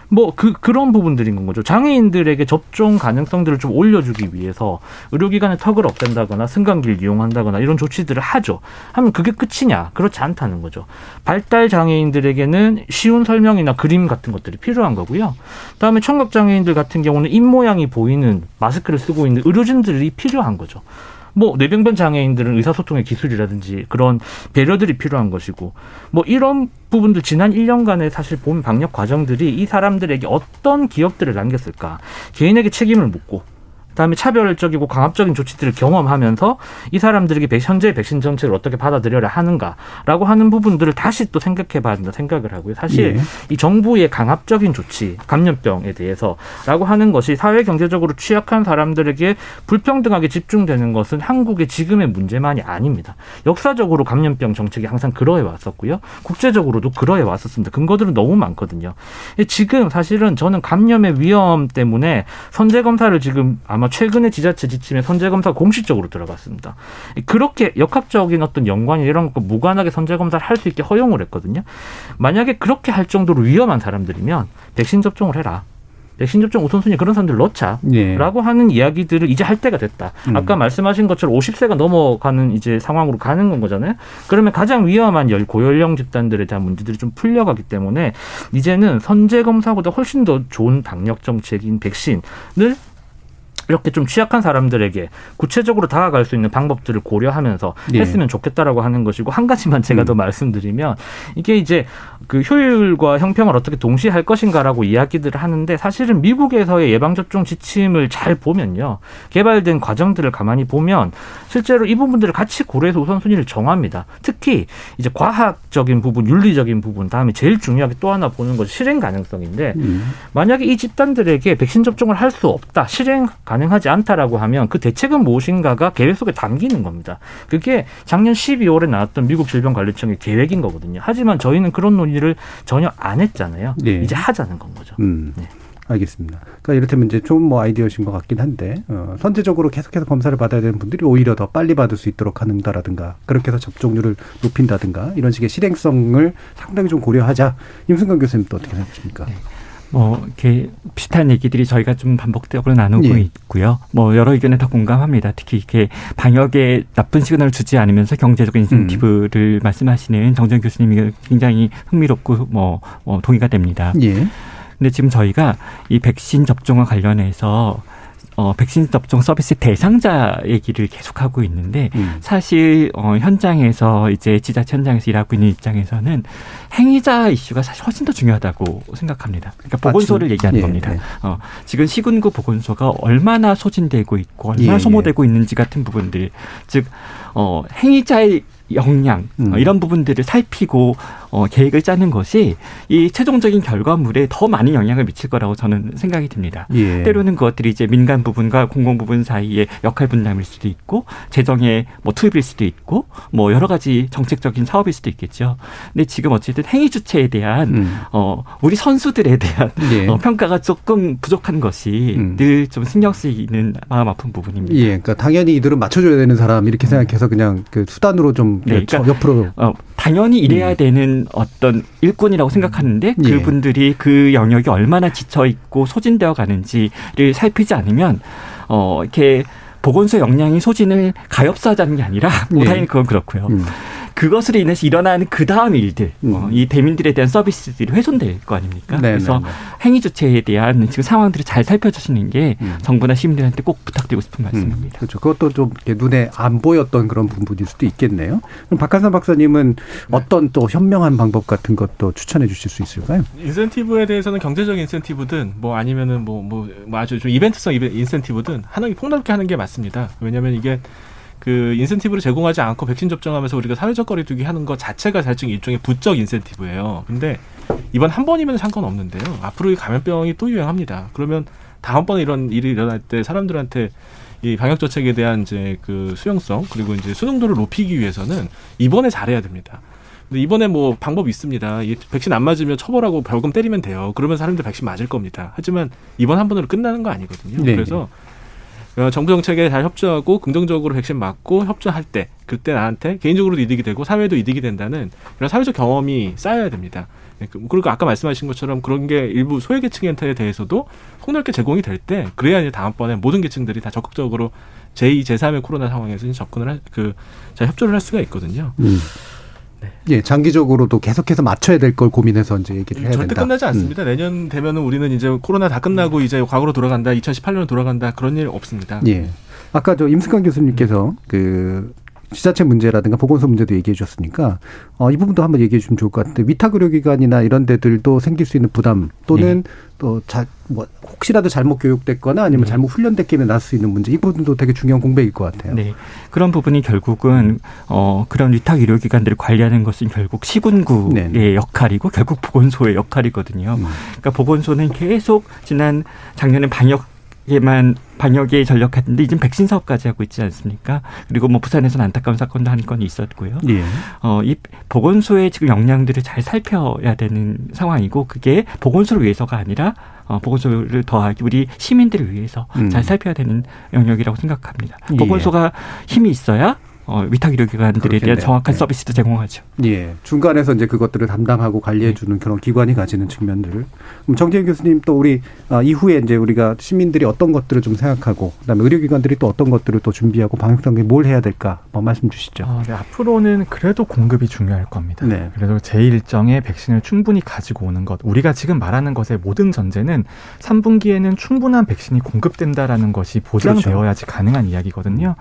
뭐 그 그런 부분들인 건 거죠. 장애인들에게 접종 가능성들을 좀 올려주기 위해서 의료기관의 턱을 없앤다거나 승강기를 이용한다거나 이런 조치들을 하죠. 하면 그게 끝이냐? 그렇지 않다는 거죠. 발달 장애인들에게는 쉬운 설명이나 그림 같은 것들이 필요한 거고요. 그다음에 청각 장애인들 같은 경우는 입 모양이 보이는 마스크를 쓰고 있는 의료진들이 필요한 거죠. 뭐 뇌병변 장애인들은 의사소통의 기술이라든지 그런 배려들이 필요한 것이고 뭐 이런 부분들 지난 1년간의 사실 본 방역 과정들이 이 사람들에게 어떤 기억들을 남겼을까? 개인에게 책임을 묻고 그다음에 차별적이고 강압적인 조치들을 경험하면서 이 사람들에게 백- 현재 백신 정책을 어떻게 받아들여야 하는가라고 하는 부분들을 다시 또 생각해봐야 된다 생각을 하고요. 사실 예. 이 정부의 강압적인 조치, 감염병에 대해서라고 하는 것이 사회 경제적으로 취약한 사람들에게 불평등하게 집중되는 것은 한국의 지금의 문제만이 아닙니다. 역사적으로 감염병 정책이 항상 그러해 왔었고요. 국제적으로도 그러해 왔었습니다. 근거들은 너무 많거든요. 지금 사실은 저는 감염의 위험 때문에 선제 검사를 지금 아마 최근에 지자체 지침에 선제 검사 공식적으로 들어갔습니다. 그렇게 역학적인 어떤 연관이 이런 거 무관하게 선제 검사를 할 수 있게 허용을 했거든요. 만약에 그렇게 할 정도로 위험한 사람들이면 백신 접종을 해라. 백신 접종 우선순위 그런 사람들 넣자. 예. 라고 하는 이야기들을 이제 할 때가 됐다. 음. 아까 말씀하신 것처럼 50세가 넘어가는 이제 상황으로 가는 건 거잖아요. 그러면 가장 위험한 열- 고연령 집단들에 대한 문제들이 좀 풀려가기 때문에 이제는 선제 검사보다 훨씬 더 좋은 방역 정책인 백신을 이렇게 좀 취약한 사람들에게 구체적으로 다가갈 수 있는 방법들을 고려하면서 예. 했으면 좋겠다라고 하는 것이고 한 가지만 제가 더 말씀드리면 이게 이제 그 효율과 형평을 어떻게 동시에 할 것인가라고 이야기들을 하는데 사실은 미국에서의 예방접종 지침을 잘 보면요 개발된 과정들을 가만히 보면 실제로 이 부분들을 같이 고려해서 우선순위를 정합니다. 특히 이제 과학적인 부분, 윤리적인 부분, 다음에 제일 중요하게 또 하나 보는 것이 실행 가능성인데 음. 만약에 이 집단들에게 백신 접종을 할 수 없다, 실행 가능하지 않다라고 하면 그 대책은 무엇인가가 계획 속에 담기는 겁니다. 그게 작년 12월에 나왔던 미국 질병관리청의 계획인 거거든요. 하지만 저희는 그런 논의 를 전혀 안 했잖아요. 네. 이제 하자는 건 거죠. 음. 알겠습니다. 그러니까 이를테면 이제 좀 뭐 아이디어신 것 같긴 한데 어, 선제적으로 계속해서 검사를 받아야 되는 분들이 오히려 더 빨리 받을 수 있도록 하는다라든가 그렇게 해서 접종률을 높인다든가 이런 식의 실행성을 상당히 좀 고려하자. 임승관 교수님 또 어떻게 생각하십니까? 뭐 이렇게 비슷한 얘기들이 저희가 좀 반복적으로 나누고 예. 있고요. 뭐 여러 의견에 다 공감합니다. 특히 이렇게 방역에 나쁜 시그널을 주지 않으면서 경제적 인센티브를 말씀하시는 정전 교수님이 굉장히 흥미롭고 뭐, 뭐 동의가 됩니다. 예. 근데 지금 저희가 이 백신 접종과 관련해서 어, 백신 접종 서비스 대상자 얘기를 계속하고 있는데 음. 사실 어, 현장에서 이제 지자체 현장에서 일하고 있는 입장에서는 행위자 이슈가 사실 훨씬 더 중요하다고 생각합니다. 그러니까 보건소를 맞죠. 얘기하는 예, 겁니다. 네. 어, 지금 시군구 보건소가 얼마나 소진되고 있고 얼마나 예, 소모되고 있는지 같은 부분들, 즉 어, 행위자의 역량 음. 어, 이런 부분들을 살피고 어, 계획을 짜는 것이 이 최종적인 결과물에 더 많은 영향을 미칠 거라고 저는 생각이 듭니다. 예. 때로는 그것들이 이제 민간 부분과 공공 부분 사이의 역할 분담일 수도 있고 재정의 뭐 투입일 수도 있고 뭐 여러 가지 정책적인 사업일 수도 있겠죠. 근데 지금 어쨌든 행위 주체에 대한 음. 어 우리 선수들에 대한 예. 어, 평가가 조금 부족한 것이 음. 늘좀 신경 쓰이는 마음 아픈 부분입니다. 예, 그러니까 당연히 이들은 맞춰줘야 되는 사람 이렇게 생각해서 그냥 그 수단으로 좀 네, 저 그러니까 옆으로 어, 당연히 이래야 되는 어떤 일꾼이라고 생각하는데 예. 그분들이 그 영역이 얼마나 지쳐 있고 소진되어 가는지를 살피지 않으면 어 이렇게 보건소 역량이 소진을 가엾어하자는 게 아니라 뭐 예. 그건 그렇고요. 음. 그것으로 인해서 일어나는 그 다음 일들, 음. 어, 이 대민들에 대한 서비스들이 훼손될 거 아닙니까? 네, 그래서 네, 네. 행위 조치에 대한 지금 상황들을 잘 살펴주시는 게 음. 정부나 시민들한테 꼭 부탁드리고 싶은 말씀입니다. 그렇죠. 그것도 좀 눈에 안 보였던 그런 부분일 수도 있겠네요. 그럼 박한선 박사님은 어떤 또 현명한 방법 같은 것도 추천해 주실 수 있을까요? 인센티브에 대해서는 경제적 인센티브든 뭐 아니면은 뭐, 뭐, 뭐 아주 좀 이벤트성 이벤- 인센티브든 하는 게 폭넓게 하는 게 맞습니다. 왜냐하면 이게 그 인센티브를 제공하지 않고 백신 접종하면서 우리가 사회적 거리두기 하는 것 자체가 사실 일종의 부적 인센티브예요. 근데 이번 한 번이면 상관없는데요. 앞으로 이 감염병이 또 유행합니다. 그러면 다음번에 이런 일이 일어날 때 사람들한테 이 방역 정책에 대한 이제 그 수용성 그리고 이제 수능도를 높이기 위해서는 이번에 잘해야 됩니다. 근데 이번에 뭐 방법이 있습니다. 이 백신 안 맞으면 처벌하고 벌금 때리면 돼요. 그러면 사람들 백신 맞을 겁니다. 하지만 이번 한 번으로 끝나는 거 아니거든요. 네. 그래서 어, 정부 정책에 잘 협조하고 긍정적으로 백신 맞고 협조할 때 그때 나한테 개인적으로도 이득이 되고 사회도 이득이 된다는 이런 사회적 경험이 쌓여야 됩니다. 네, 그- 그리고 아까 말씀하신 것처럼 그런 게 일부 소외계층한테 대해서도 폭넓게 제공이 될 때 그래야 이제 다음번에 모든 계층들이 다 적극적으로 제2, 제3의 코로나 상황에서 접근을 할, 그, 자, 협조를 할 수가 있거든요. 음. 예, 장기적으로도 계속해서 맞춰야 될 걸 고민해서 이제 얘기를 해야 절대 된다. 끝나지 음. 않습니다. 내년 되면은 우리는 이제 코로나 다 끝나고 이제 과거로 돌아간다, 2018년으로 돌아간다 그런 일 없습니다. 예. 아까 저 임승관 교수님께서 그 지자체 문제라든가 보건소 문제도 얘기해 주셨으니까 어, 이 부분도 한번 얘기해 주면 좋을 것 같은데 위탁 의료기관이나 이런 데들도 생길 수 있는 부담 또는 또 자, 뭐 혹시라도 잘못 교육됐거나 아니면 잘못 훈련됐기에 나을 수 있는 문제 이 부분도 되게 중요한 공백일 것 같아요. 네. 그런 부분이 결국은 어 그런 위탁 의료 기관들을 관리하는 것은 결국 시군구의 네네. 역할이고 결국 보건소의 역할이거든요. 음. 그러니까 보건소는 계속 지난 작년에 방역 에만 방역에 전력했는데 이제 백신 사업까지 하고 있지 않습니까? 그리고 뭐 부산에서는 안타까운 사건도 한 건이 있었고요. 예. 어, 이 보건소의 지금 역량들을 잘 살펴야 되는 상황이고 그게 보건소를 위해서가 아니라 어, 보건소를 더하기 우리 시민들을 위해서 음. 잘 살펴야 되는 영역이라고 생각합니다. 예. 보건소가 힘이 있어야 어, 위탁 의료기관들에 대한 그렇겠네요. 정확한 네. 서비스도 제공하죠. 예. 중간에서 이제 그것들을 담당하고 관리해 주는 그런 기관이 가지는 측면들을. 그럼 정재현 교수님 또 우리 아, 이후에 이제 우리가 시민들이 어떤 것들을 좀 생각하고 그다음에 의료기관들이 또 어떤 것들을 또 준비하고 방역 단계에 뭘 해야 될까 한번 말씀 주시죠. 어, 네, 앞으로는 그래도 공급이 중요할 겁니다. 네. 그래도 제 일정의 백신을 충분히 가지고 오는 것. 우리가 지금 말하는 것의 모든 전제는 3분기에는 충분한 백신이 공급된다라는 것이 보장되어야지 가능한 이야기거든요.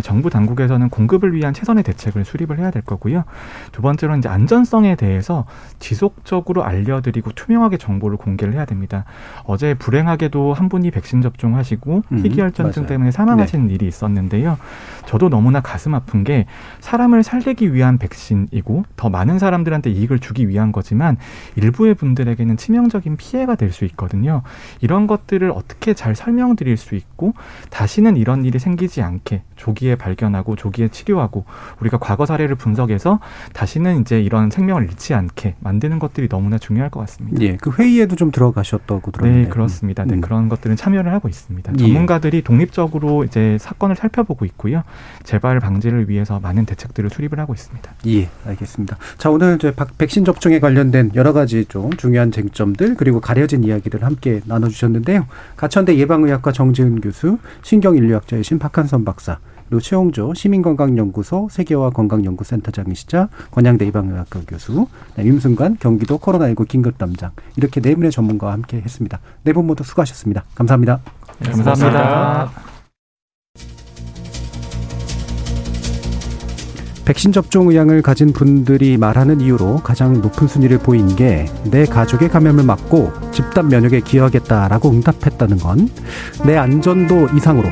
정부 당국에서는 공급을 위한 최선의 대책을 수립을 해야 될 거고요. 두 번째로는 이제 안전성에 대해서 지속적으로 알려드리고 투명하게 정보를 공개를 해야 됩니다. 어제 불행하게도 한 분이 백신 접종하시고 음, 희귀혈전증 맞아요. 때문에 사망하시는 일이 있었는데요. 저도 너무나 가슴 아픈 게 사람을 살리기 위한 백신이고 더 많은 사람들한테 이익을 주기 위한 거지만 일부의 분들에게는 치명적인 피해가 될 수 있거든요. 이런 것들을 어떻게 잘 설명드릴 수 있고 다시는 이런 일이 생기지 않게 조기에 발견하고 조기에 치료하고 우리가 과거 사례를 분석해서 다시는 이제 이런 생명을 잃지 않게 만드는 것들이 너무나 중요할 것 같습니다. 예. 그 회의에도 좀 들어가셨다고 들었는데. 네, 그렇습니다. 네, 음. 그런 것들은 참여를 하고 있습니다. 예. 전문가들이 독립적으로 이제 사건을 살펴보고 있고요. 재발 방지를 위해서 많은 대책들을 수립을 하고 있습니다. 예, 알겠습니다. 자, 오늘 이제 박- 백신 접종에 관련된 여러 가지 좀 중요한 쟁점들 그리고 가려진 이야기들 함께 나눠주셨는데요. 가천대 예방의학과 정지은 교수, 신경인류학자이신 박한선 박사, 그리고 최홍조 시민건강연구소 세계화 건강연구센터장이시자 권양대 예방의학과 교수, 네, 임순관 경기도 코로나19 긴급담장 이렇게 네 분의 전문가와 함께 했습니다. 네 분 모두 수고하셨습니다. 감사합니다. 네, 감사합니다. 백신 접종 의향을 가진 분들이 말하는 이유로 가장 높은 순위를 보인 게 내 가족의 감염을 막고 집단 면역에 기여하겠다라고 응답했다는 건 내 안전도 이상으로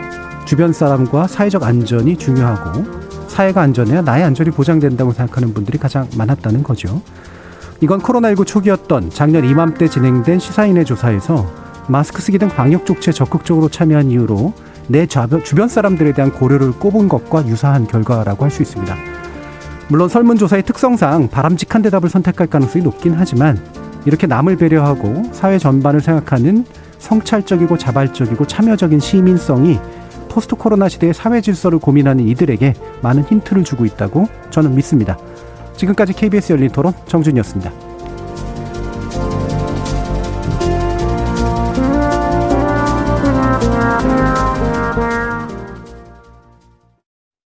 주변 사람과 사회적 안전이 중요하고 사회가 안전해야 나의 안전이 보장된다고 생각하는 분들이 가장 많았다는 거죠. 이건 코로나19 초기였던 작년 이맘때 진행된 시사인의 조사에서 마스크 쓰기 등 방역 조치에 적극적으로 참여한 이유로 내 주변 사람들에 대한 고려를 꼽은 것과 유사한 결과라고 할 수 있습니다. 물론 설문조사의 특성상 바람직한 대답을 선택할 가능성이 높긴 하지만 이렇게 남을 배려하고 사회 전반을 생각하는 성찰적이고 자발적이고 참여적인 시민성이 포스트 코로나 시대의 사회 질서를 고민하는 이들에게 많은 힌트를 주고 있다고 저는 믿습니다. 지금까지 KBS 열린 토론 정준이었습니다.